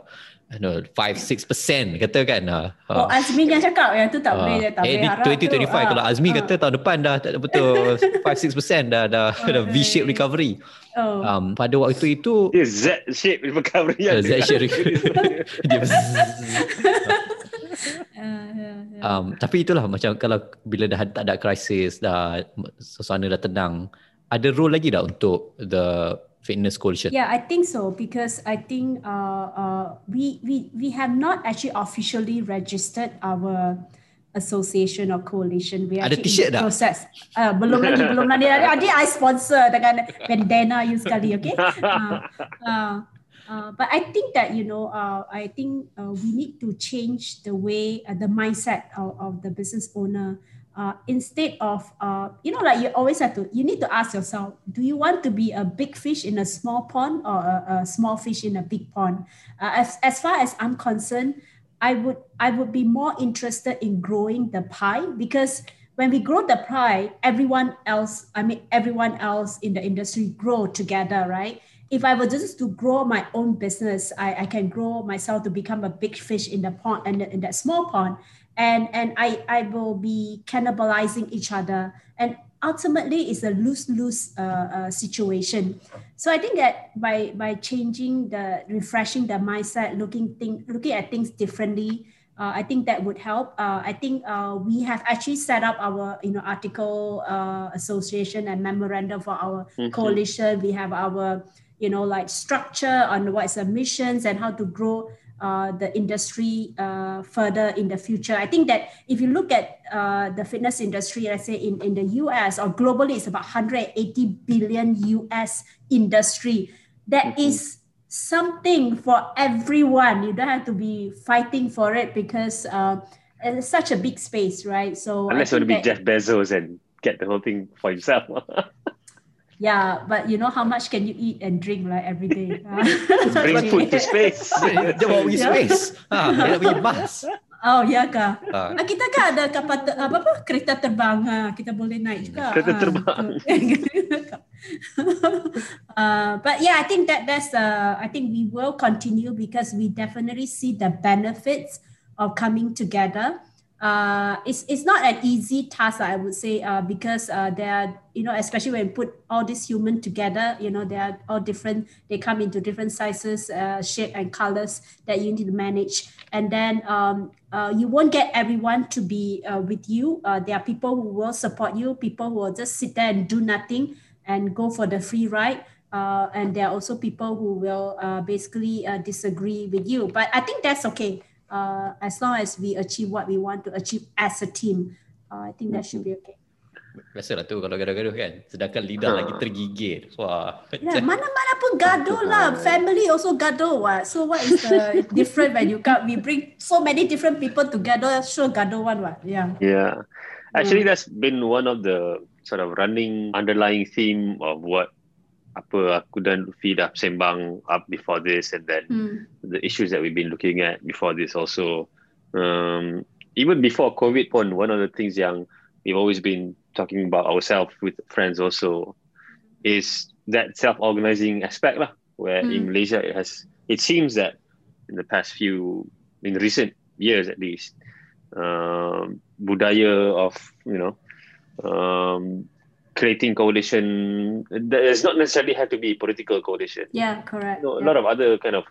S2: no, 5-6% kata kan
S3: uh, Oh Azmi yang cakap yang tu tak uh, boleh tak eh, boleh harap
S2: 2025 tu, kalau Azmi uh, kata tahun depan dah tak betul 5-6% dah dah, okay. dah V-shape recovery. Oh. um, pada waktu itu
S1: dia Z-shape recovery
S2: uh, Z-shape recovery. Dia um, tapi itulah macam kalau bila dah tak ada krisis dah suasana dah tenang ada role lagi dah untuk the fitness coalition?
S3: Yeah, I think so because I think uh, uh, we we we have not actually officially registered our association or coalition. We
S2: Ada t-shirt dah?
S3: Process. Uh, belum lagi, belum lagi. Adik I sponsor dengan bandana you sekali, okay? Uh, uh, uh, but I think that you know, uh, I think uh, we need to change the way, uh, the mindset of, of the business owner uh, instead of uh, you know like you always have to you need to ask yourself do you want to be a big fish in a small pond or a, a small fish in a big pond? Uh, as, as far as i'm concerned i would i would be more interested in growing the pie because when we grow the pie everyone else i mean everyone else in the industry grow together right? If I were just to grow my own business, I, I can grow myself to become a big fish in the pond and in that small pond and and I I will be cannibalizing each other and ultimately it's a lose lose uh, uh, situation. So I think that by by changing the refreshing the mindset, looking thing looking at things differently. Uh, I think that would help. Uh, I think uh, we have actually set up our, you know, article uh, association and memorandum for our mm-hmm. coalition. We have our, you know, like structure on what's the missions and how to grow uh, the industry uh, further in the future. I think that if you look at uh, the fitness industry, let's say in, in the US or globally, it's about 180 billion US industry. That mm-hmm. is something for everyone. You don't have to be fighting for it because uh, it's such a big space, right? So
S1: unless you want to be Jeff Bezos and get the whole thing for himself.
S3: Yeah, but you know how much can you eat and drink like every day?
S1: Bring food to space.
S2: Dia bawa pergi space. Ha, dia nak pergi Mars.
S3: Oh ya kah? Ha. Ah, kita kan ada kapal ter, apa apa kereta terbang ha, kita boleh naik juga.
S1: Kereta ha, terbang.
S3: uh, but yeah, I think that that's uh, I think we will continue because we definitely see the benefits of coming together uh, it's, it's not an easy task, I would say, uh, because uh, there are, you know, especially when you put all these human together, you know, they are all different, they come into different sizes, uh, shape and colors that you need to manage. And then um, uh, you won't get everyone to be uh, with you. Uh, there are people who will support you, people who will just sit there and do nothing and go for the free ride. And there are also people who will basically disagree with you. But I think that's okay uh, as long as we achieve what we want to achieve as a team, uh, I think that should be okay.
S2: Biasalah tu kalau gaduh-gaduh kan. Sedangkan lidah ha. lagi tergigit. Wah.
S3: Ya, mana-mana pun gaduh lah. Family also gaduh. What? So what is the different when you come? We bring so many different people together. Sure gaduh one. What? Yeah.
S1: Yeah. Actually, that's been one of the sort of running underlying theme of what apa aku dan Luffy dah sembang up before this and then mm. the issues that we've been looking at before this also um, even before COVID pun one of the things yang we've always been talking about ourselves with friends also is that self-organizing aspect lah where mm. in Malaysia it has it seems that in the past few in recent years at least um, budaya of you know um, creating coalition does not necessarily have to be political coalition
S3: yeah correct you know,
S1: yeah. a lot of other kind of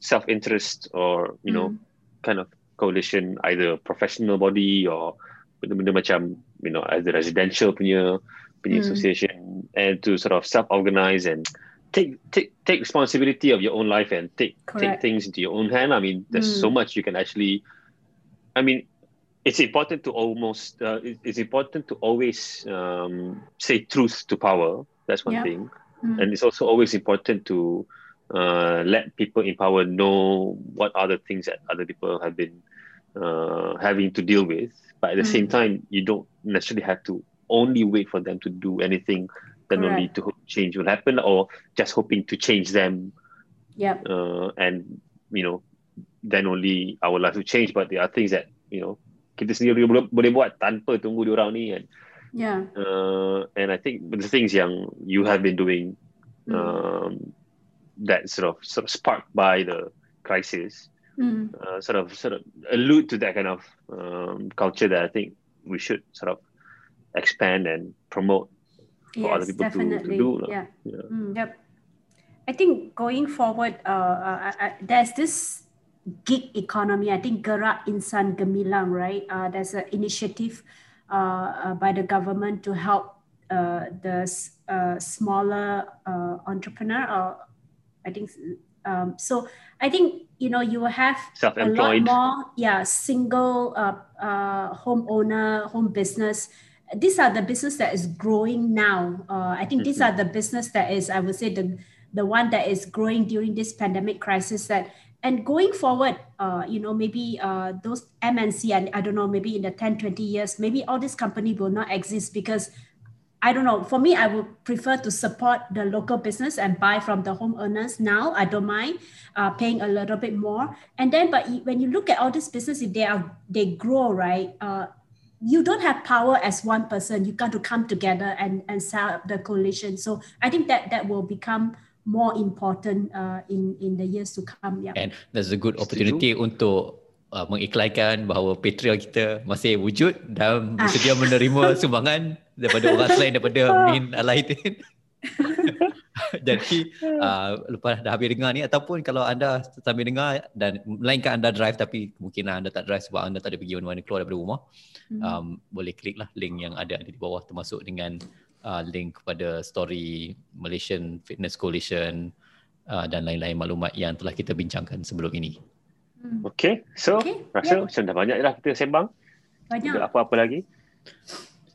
S1: self-interest or you know mm. kind of coalition either professional body or benda-benda macam you know as the residential punya punya mm. association and to sort of self-organize and take take take responsibility of your own life and take correct. take things into your own hand i mean there's mm. so much you can actually i mean it's important to almost uh, it's important to always um, say truth to power that's one yeah. thing mm. and it's also always important to uh, let people in power know what other things that other people have been uh, having to deal with but at the mm. same time you don't necessarily have to only wait for them to do anything than only to change will happen or just hoping to change them.
S3: Yep.
S1: Uh, and you know, then only our life will change. But there are things that you know kita sendiri boleh, boleh buat tanpa tunggu diorang ni kan.
S3: Yeah.
S1: Uh, and I think the things yang you have been doing
S3: Mm.
S1: um, that sort of sort of sparked by the crisis
S3: Mm.
S1: uh, sort of sort of allude to that kind of um, culture that I think we should sort of expand and promote for other
S3: Yes,
S1: people to- to
S3: definitely.
S1: do.
S3: Yeah.
S1: Yeah.
S3: Mm, yep. I think going forward, uh, uh, uh, uh, there's this gig economy. I think Gerak Insan Gemilang, right? Uh, there's an initiative uh, uh, by the government to help uh, the uh, smaller uh, entrepreneur. Or I think um, so. I think you know you will have a lot
S1: Self-employed.
S3: more yeah single uh, uh, homeowner home business these are the business that is growing now uh, i think these
S1: Mhm.
S3: are the business that is i would say the the one that is growing during this pandemic crisis that and going forward uh, you know maybe uh, those mnc and i don't know maybe in the 10 20 years maybe all this company will not exist because I don't know. For me, I would prefer to support the local business and buy from the home homeowners now. I don't mind uh, paying a little bit more. And then, but when you look at all this business, if they are they grow, right? Uh, you don't have power as one person. You got to come together and and up the coalition. So I think that that will become more important uh, in in the years to come. Yeah.
S2: And there's a good
S1: Setuju.
S2: opportunity untuk uh, mengiklankan bahawa Patreon kita masih wujud dan
S3: Ah.
S2: bersedia menerima sumbangan daripada orang selain daripada Min Alaidin. Jadi uh, lepas dah habis dengar ni ataupun kalau anda sambil dengar dan melainkan anda drive tapi mungkin anda tak drive sebab anda tak ada pergi mana-mana keluar daripada rumah
S3: Mhm.
S2: um, boleh klik lah link yang ada di bawah termasuk dengan uh, link kepada story Malaysian Fitness Coalition uh, dan lain-lain maklumat yang telah kita bincangkan sebelum ini.
S3: Hmm.
S1: Okay, so
S3: Okay,
S1: rasa macam dah banyak dah kita sembang.
S3: Banyak.
S1: Ada apa-apa lagi?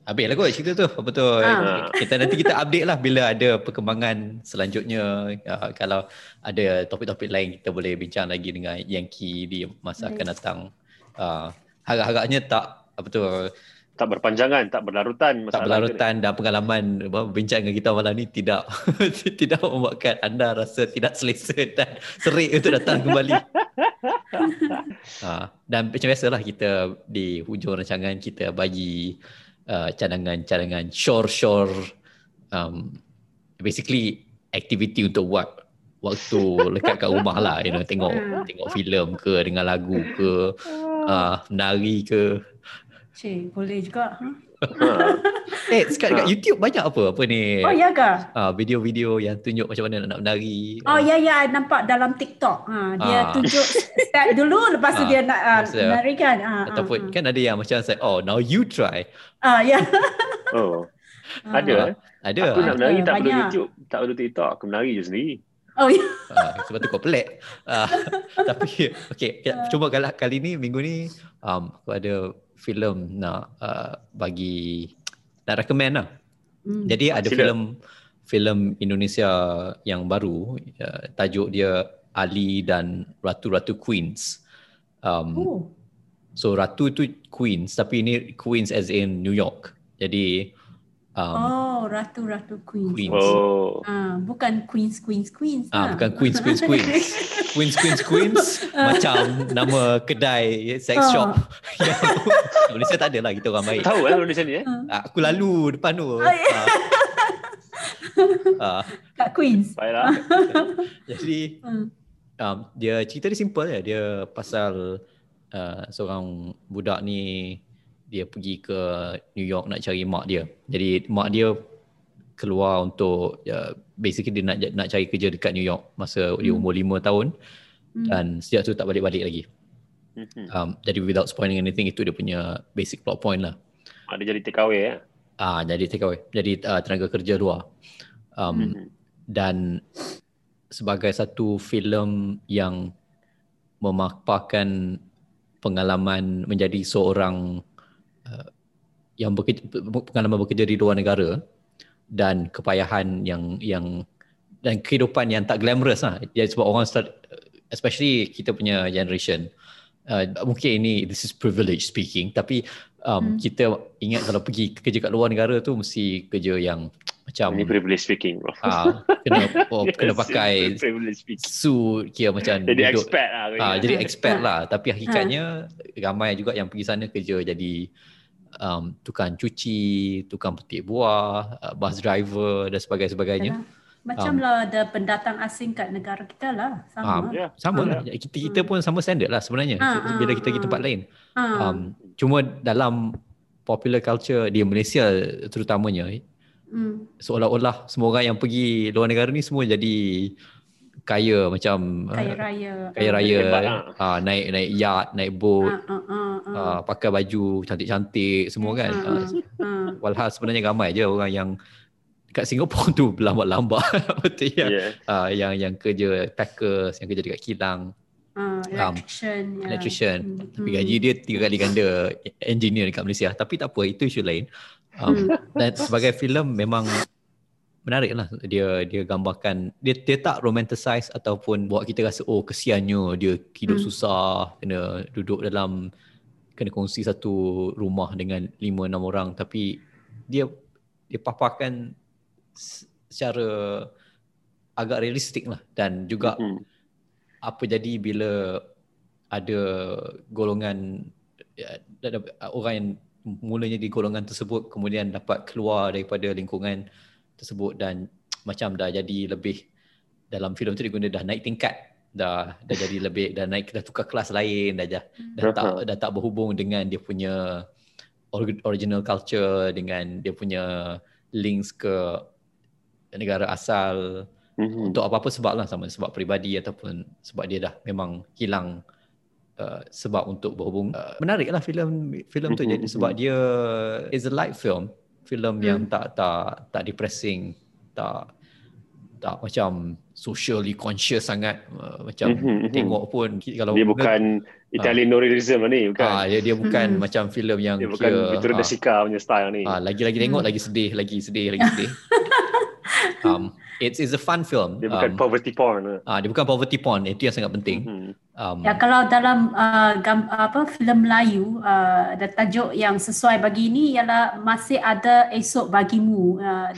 S2: Habis lah kot cerita tu. Apa tu?
S3: Ah.
S2: Kita nanti kita update lah bila ada perkembangan selanjutnya. Uh, kalau ada topik-topik lain kita boleh bincang lagi dengan Yankee di masa akan datang. Uh, harap-harapnya tak apa tu
S1: Tak berpanjangan, tak berlarutan
S2: tak berlarutan dan pengalaman bincang dengan kita malam ni tidak tidak membuatkan anda rasa tidak selesa dan serik untuk datang kembali. ha, dan macam biasalah kita di hujung rancangan kita bagi uh, cadangan-cadangan shore-shore um, basically activity untuk buat waktu lekat kat rumah lah you know tengok
S3: Hmm.
S2: tengok filem ke dengar lagu ke uh, menari ke
S3: Cik, boleh juga. Huh?
S1: Ha.
S2: Eh, sekarang kat
S1: Ha.
S2: YouTube banyak apa? Apa ni?
S3: Oh ya ke?
S2: Ah, video-video yang tunjuk macam mana nak menari.
S3: Oh ya ya I nampak dalam TikTok. Ha, dia
S2: Ah.
S3: tunjuk step dulu lepas tu
S2: Ah,
S3: dia nak uh,
S2: lepas tu-
S3: narikan. Ha,
S2: Ataupun
S3: ha,
S2: kan ada yang macam say, oh now you try.
S3: Ah ya.
S1: Oh,
S3: Ah.
S1: ada eh.
S2: Ada.
S1: Aku nak menari tak perlu
S3: banyak.
S1: YouTube, tak perlu TikTok, aku menari je sendiri.
S3: Oh ya.
S2: Ah, sebab tu kau pelik. Ah, tapi okay,
S3: Ah.
S2: cuma kali, kali ni minggu ni um, aku ada filem nak uh, bagi nak recommend lah.
S3: Hmm.
S2: Jadi ada
S1: Sila.
S2: filem filem Indonesia yang baru uh, tajuk dia Ali dan Ratu-Ratu Queens. Um,
S3: Oh.
S2: So ratu tu queens tapi ini queens as in New York. Jadi um,
S3: oh, ratu-ratu queens.
S2: Queens.
S1: Oh.
S3: Ah, bukan queens queens queens.
S2: ah
S3: lah.
S2: bukan queens queens queens. queens queens queens macam nama kedai sex
S3: Ah.
S2: shop. yang Malaysia tak ada lah kita orang baik.
S1: Tahu eh Indonesia ni eh?
S2: Ah, Aku lalu depan tu.
S3: Oh, ya.
S2: Ah, ah,
S3: Kat queens.
S1: Baiklah.
S2: jadi
S3: Hmm.
S2: um, dia cerita dia simple ya. Dia pasal uh, seorang budak ni dia pergi ke New York nak cari mak dia. Jadi mak dia keluar untuk uh, basically dia nak nak cari kerja dekat New York masa dia
S3: Hmm.
S2: umur 5 tahun
S3: Hmm.
S2: dan sejak tu tak balik-balik lagi.
S1: Mhm.
S2: Um, jadi without spoiling anything itu dia punya basic plot point lah.
S1: Ada jadi take away eh.
S2: Ah jadi away. Jadi uh, tenaga kerja luar. Um,
S1: Mhm.
S2: dan sebagai satu filem yang memaparkan pengalaman menjadi seorang uh, yang bekerja, pengalaman bekerja di luar negara dan kepayahan yang yang dan kehidupan yang tak glamorous lah. Dia sebab orang start especially kita punya generation uh, mungkin ini this is privilege speaking tapi um,
S3: Hmm.
S2: kita ingat kalau pergi kerja kat luar negara tu mesti kerja yang macam
S1: Ini privilege speaking bro.
S2: ah kena oh, kena pakai suit kira macam
S1: Jadi
S2: duduk
S1: expert lah.
S2: ah jadi expert lah tapi hakikatnya ramai juga yang pergi sana kerja jadi um, tukang cuci, tukang petik buah, uh, bus driver dan sebagainya.
S3: Macam lah ada pendatang asing kat negara kita lah.
S2: Ah,
S3: Sama.
S1: Ya.
S2: Sama
S1: Ah.
S2: lah. Kita, kita pun sama standard lah sebenarnya
S3: Ah,
S2: bila
S3: ah,
S2: kita pergi
S3: ah.
S2: tempat lain.
S3: Ah.
S2: Um, cuma dalam popular culture di Malaysia terutamanya
S3: Hmm.
S2: seolah-olah semua orang yang pergi luar negara ni semua jadi kaya macam uh,
S3: Kaya raya.
S2: kaya raya
S1: Hebat
S2: uh, naik naik yacht naik boat
S3: Ah, ah, ah, ah.
S2: uh, pakai baju cantik-cantik semua kan uh,
S3: ah, ah.
S2: walhal sebenarnya ramai je orang yang kat Singapura tu berlambat-lambat betul ya
S1: Yeah.
S2: uh, yang yang kerja packers yang kerja dekat kilang
S3: Ah, electrician. ya.
S2: electrician
S3: Hmm,
S2: tapi
S3: hmm.
S2: gaji dia tiga kali ganda engineer dekat Malaysia tapi tak apa itu isu lain um, dan sebagai filem memang menarik lah dia dia gambarkan dia, dia tak romanticize ataupun buat kita rasa oh kesiannya dia hidup
S3: Hmm.
S2: susah kena duduk dalam kena kongsi satu rumah dengan lima enam orang tapi dia dia paparkan secara agak realistik lah dan juga
S1: Hmm.
S2: apa jadi bila ada golongan ya, ada orang yang mulanya di golongan tersebut kemudian dapat keluar daripada lingkungan tersebut dan macam dah jadi lebih dalam filem tu dia guna dah naik tingkat. Dah dah jadi lebih dah naik dah tukar kelas lain dah dah, dah tak dah tak berhubung dengan dia punya or- original culture dengan dia punya links ke negara asal.
S1: Mhm.
S2: untuk apa-apa sebab lah sama sebab peribadi ataupun sebab dia dah memang hilang uh, sebab untuk berhubung. Uh, menarik lah filem filem tu
S1: Mhm,
S2: jadi
S1: mhm.
S2: sebab dia is a light film filem yang
S3: Hmm.
S2: tak tak tak depressing tak tak macam socially conscious sangat uh, macam
S1: Mhm, mhm.
S2: tengok pun kalau
S1: Dia bukan Italian Norealism lah ni. Bukan.
S2: ah dia, dia bukan
S3: Hmm.
S2: macam filem yang
S1: Dia bukan
S2: kira,
S1: Victoria
S2: ah,
S1: De Sica punya style ni.
S2: ah, lagi-lagi tengok
S3: Hmm.
S2: lagi sedih lagi sedih lagi sedih um it's it's a fun film
S1: Dia bukan
S2: um,
S1: poverty porn. lah.
S2: Ah, dia bukan poverty porn. Itu yang sangat penting.
S1: Mhm.
S2: Um,
S3: Ya kalau dalam uh, gam, apa filem Melayu uh, ada tajuk yang sesuai bagi ini ialah masih ada esok bagimu uh,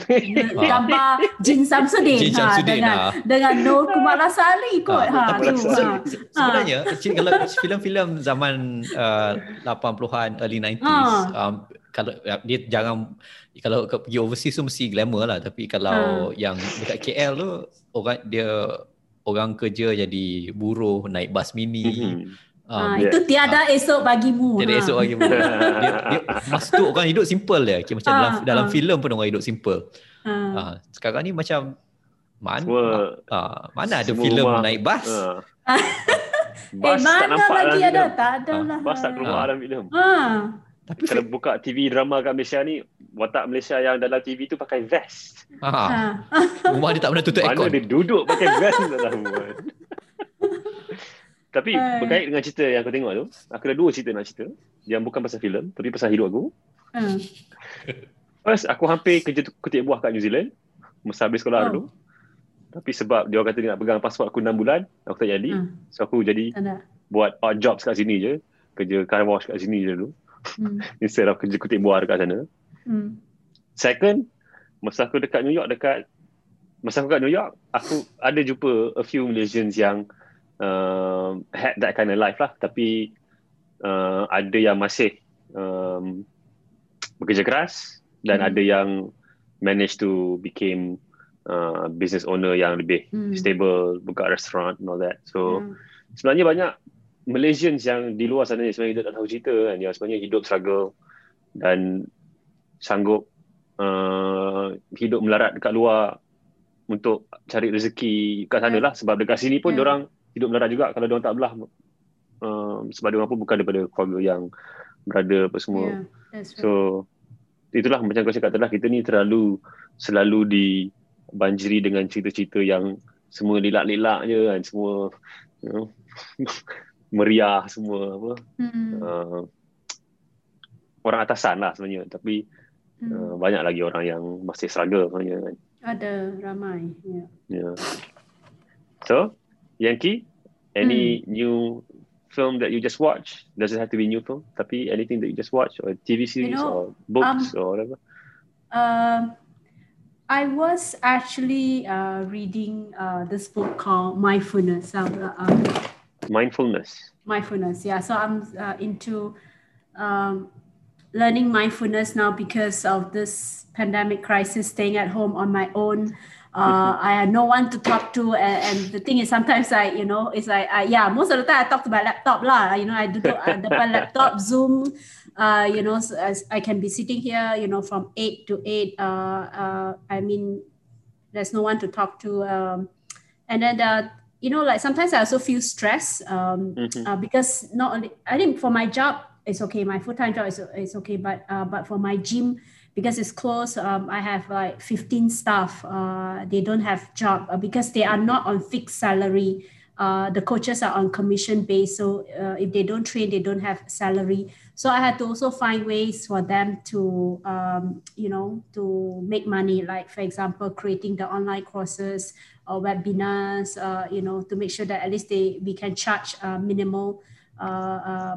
S3: gambar Jin Samsudin,
S2: Jin Samsudin,
S3: dengan
S2: ah.
S3: dengan Nur Kumarasari kot
S2: Ah,
S3: ha
S2: tapi
S3: tu ha.
S2: se- sebenarnya kecil kalau filem-filem zaman uh, 80-an early 90s
S3: Ah.
S2: um, kalau uh, dia jarang kalau pergi overseas tu mesti glamour lah tapi kalau yang dekat KL tu orang dia orang kerja jadi buruh naik bas mini
S1: Mhm.
S2: um,
S3: Ha,
S1: yeah.
S3: itu tiada esok bagimu.
S2: jadi
S3: ha.
S2: esok lagi dia, dia, masa tu orang hidup simple dia macam
S3: Ah,
S2: dalam dalam
S3: ah.
S2: filem pun orang hidup simple
S3: Ha.
S2: Ah, sekarang ni macam mana
S1: Semua-
S2: ah, mana ada filem naik bas?
S1: Ha.
S3: Eh
S1: Bas tak
S3: mana
S1: nampak
S3: lagi
S1: dalam
S3: ada? Tak ada
S2: Ah,
S3: lah.
S1: Bas tak keluar
S2: Ah.
S1: dalam filem.
S3: Ha.
S2: Tapi
S1: Kalau buka TV drama kat Malaysia ni, watak Malaysia yang dalam TV tu pakai vest.
S2: ha,
S3: Ha.
S2: rumah dia tak pernah tutup
S1: Mana
S2: aircon.
S1: dia duduk pakai vest tak tahu. kan. Tapi
S3: Hai.
S1: berkait dengan cerita yang aku tengok tu, aku ada dua cerita nak cerita. Yang bukan pasal filem, tapi pasal hidup aku.
S3: Ha.
S1: First, aku hampir kerja kutip buah kat New Zealand. Masa habis sekolah
S3: Oh.
S1: dulu. Tapi sebab dia orang kata dia nak pegang pasport aku 6 bulan, aku tak jadi.
S3: Hmm.
S1: So aku jadi
S3: Tak ada.
S1: buat odd jobs kat sini je. Kerja car wash kat sini je dulu.
S3: Hmm.
S1: Instead of kerja kutip buah dekat sana.
S3: Hmm.
S1: Second, masa aku dekat New York, dekat masa aku kat New York, aku ada jumpa a few Malaysians yang um, had that kind of life lah. Tapi uh, ada yang masih um, bekerja keras dan
S3: Hmm.
S1: ada yang manage to became uh, business owner yang lebih
S3: Hmm.
S1: stable, buka restaurant and all that. So
S3: Hmm.
S1: sebenarnya banyak Malaysians yang di luar sana sebenarnya kita tak tahu cerita kan. Yang sebenarnya hidup struggle dan sanggup uh, hidup melarat dekat luar untuk cari rezeki kat sana lah. Sebab dekat sini pun
S3: Hmm.
S1: orang hidup melarat juga. Kalau orang tak belah um, sebab orang pun bukan daripada keluarga yang berada apa semua.
S3: Yeah, right.
S1: So itulah macam kau cakap tadi kita ni terlalu selalu dibanjiri dengan cerita-cerita yang semua lelak-lelak je kan. Semua you know, meriah semua apa
S3: Hmm.
S1: uh, orang atasan lah sebenarnya tapi
S3: Hmm.
S1: uh, banyak lagi orang yang masih struggle sebenarnya kan
S3: Ada ramai. Yeah.
S1: yeah. so Yankee any
S3: Hmm.
S1: new film that you just watch doesn't have to be new film tapi anything that you just watch or TV series
S3: know,
S1: or books or whatever
S3: Uh, I was actually uh, reading uh, this book called Mindfulness. Uh, um,
S1: mindfulness.
S3: Mindfulness, yeah. So I'm uh, into um, learning mindfulness now because of this pandemic crisis, staying at home on my own. Uh, I had no one to talk to, and, and, the thing is, sometimes I, you know, it's like, uh, yeah, most of the time I talk to my laptop lah. You know, I do uh, depan laptop, Zoom. Uh, you know, so as I can be sitting here, you know, from eight to eight. Uh, uh, I mean, there's no one to talk to, um, and then uh, you know, like sometimes I also feel stress um, mm-hmm. uh, because not only I think for my job it's okay, my full time job is, is okay, but uh, but for my gym because it's closed, Um, I have like 15 staff. Uh, they don't have job uh, because they are not on fixed salary. Uh, the coaches are on commission base. So uh, if they don't train, they don't have salary. So I had to also find ways for them to, um, you know, to make money. Like for example, creating the online courses or webinars. Uh, you know, to make sure that at least they we can charge uh, minimal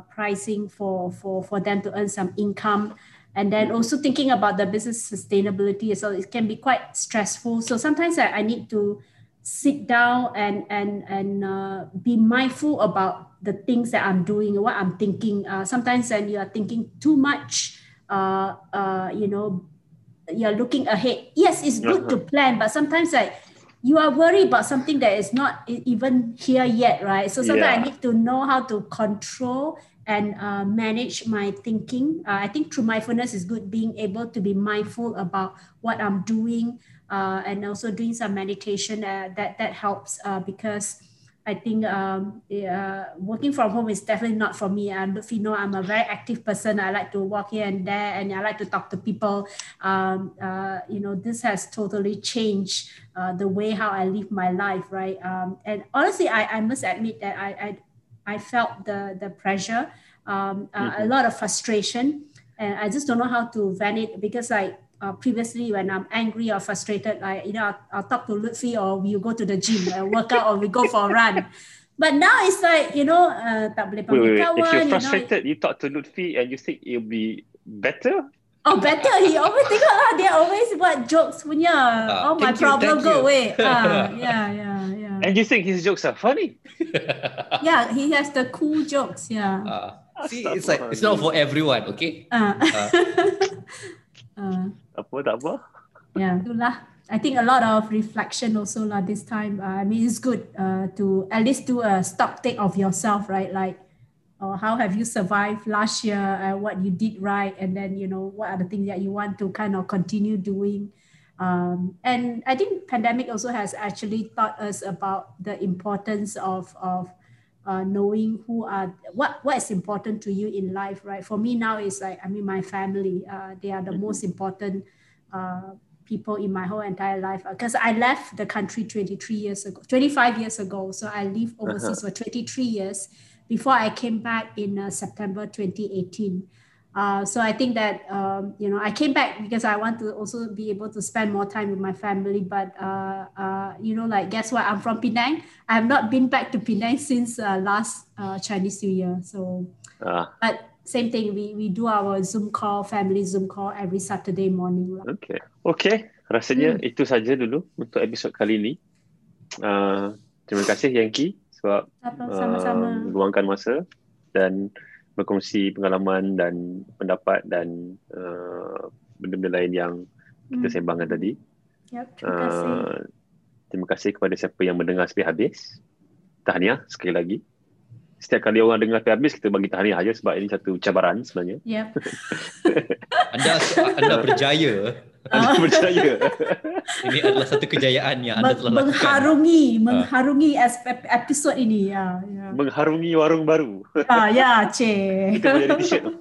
S3: pricing for for for them to earn some income. And then also thinking about the business sustainability as well it can be quite stressful. So sometimes i, I need to sit down and and and uh, be mindful about the things that i'm doing what i'm thinking. Uh, sometimes when you are thinking too much uh, uh, you know you're looking ahead. Yes it's good to plan but sometimes like you are worried about something that is not even here yet right so sometimes yeah. i need to know how to control and uh, manage my thinking. Uh, I think through mindfulness is good being able to be mindful about what I'm doing uh, and also doing some meditation. Uh, that that helps uh, because I think um, uh, working from home is definitely not for me. And if you know, I'm a very active person. I like to walk here and there, and I like to talk to people. Um, uh, you know, this has totally changed the way how I live my life, right? Um, and honestly, I, I must admit that I, I I felt the the pressure, um, uh, mm-hmm. a lot of frustration, and I just don't know how to vent it because like uh, previously when I'm angry or frustrated, I you know I'll, I'll talk to Lutfi or we go to the gym and work out or we go for a run. But now it's like you know uh, tak boleh
S1: panggil kawan. If you're frustrated, you, know, you talk to Lutfi and you think it'll be better.
S3: Oh better he always tengok lah dia always buat jokes punya uh, oh my problem you, go away ah yeah yeah yeah
S1: and you think his jokes are funny
S3: yeah he has the cool jokes yeah uh,
S2: see it's like it's not for everyone okay
S3: uh. Uh.
S1: uh. Apa tak apa.
S3: Yeah itulah. I think a lot of reflection also lah this time. Uh, I mean, it's good uh, to at least do a stock take of yourself, right? Like or how have you survived last year? Uh, what you did right? And then you know what are the things that you want to kind of continue doing? Um, and i think pandemic also has actually taught us about the importance of of uh, knowing who are what what is important to you in life right for me now is like i mean my family uh, they are the mm-hmm. most important uh, people in my whole entire life because i left the country 23 years ago 25 years ago so i lived overseas uh-huh. for 23 years before I came back in uh, September 2018. Uh, so I think that um, you know I came back because I want to also be able to spend more time with my family. But uh, uh, you know, like guess what? I'm from Penang. I have not been back to Penang since uh, last uh, Chinese New Year. So, uh. but same thing. We we do our Zoom call, family Zoom call every Saturday morning.
S1: Okay, okay. Rasanya hmm. itu saja dulu untuk episod kali ini. Uh, terima kasih Yankee sebab uh, luangkan masa dan berkongsi pengalaman dan pendapat dan uh, benda-benda lain yang kita hmm. sembangkan tadi.
S3: Yep, terima kasih. Uh,
S1: terima kasih kepada siapa yang mendengar sampai habis. Tahniah sekali lagi. Setiap kali orang dengar sampai habis, kita bagi tahniah aja sebab ini satu cabaran sebenarnya.
S3: Yep.
S2: anda anda berjaya
S1: anda ah. percaya?
S2: ini adalah satu kejayaan yang anda telah
S3: mengharungi, lakukan. Mengharungi, mengharungi episod ini. Ya,
S1: ya. Mengharungi warung baru.
S3: Ah, ya, cik. Kita menjadi t-shirt.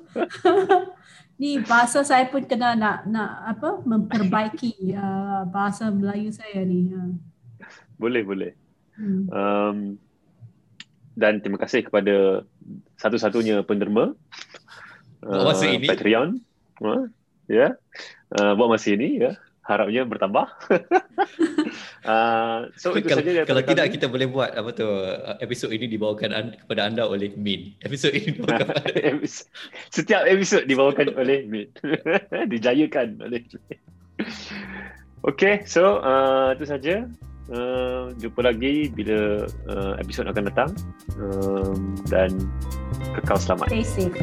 S3: ni bahasa saya pun kena nak nak apa memperbaiki uh, bahasa Melayu saya ni. Uh.
S1: Boleh, boleh. Hmm. Um, dan terima kasih kepada satu-satunya penderma.
S2: Uh.
S1: Patreon. Uh, ya. Yeah uh, buat masa ini ya harapnya bertambah. uh,
S2: so itu kalau, saja kalau tidak kami. kita boleh buat apa tu episod ini dibawakan an- kepada anda oleh Min. Episod ini dibawakan
S1: setiap episod dibawakan oleh Min. Dijayakan oleh Okay, so uh, itu saja. Uh, jumpa lagi bila uh, episod akan datang um, dan kekal selamat.
S3: Stay safe.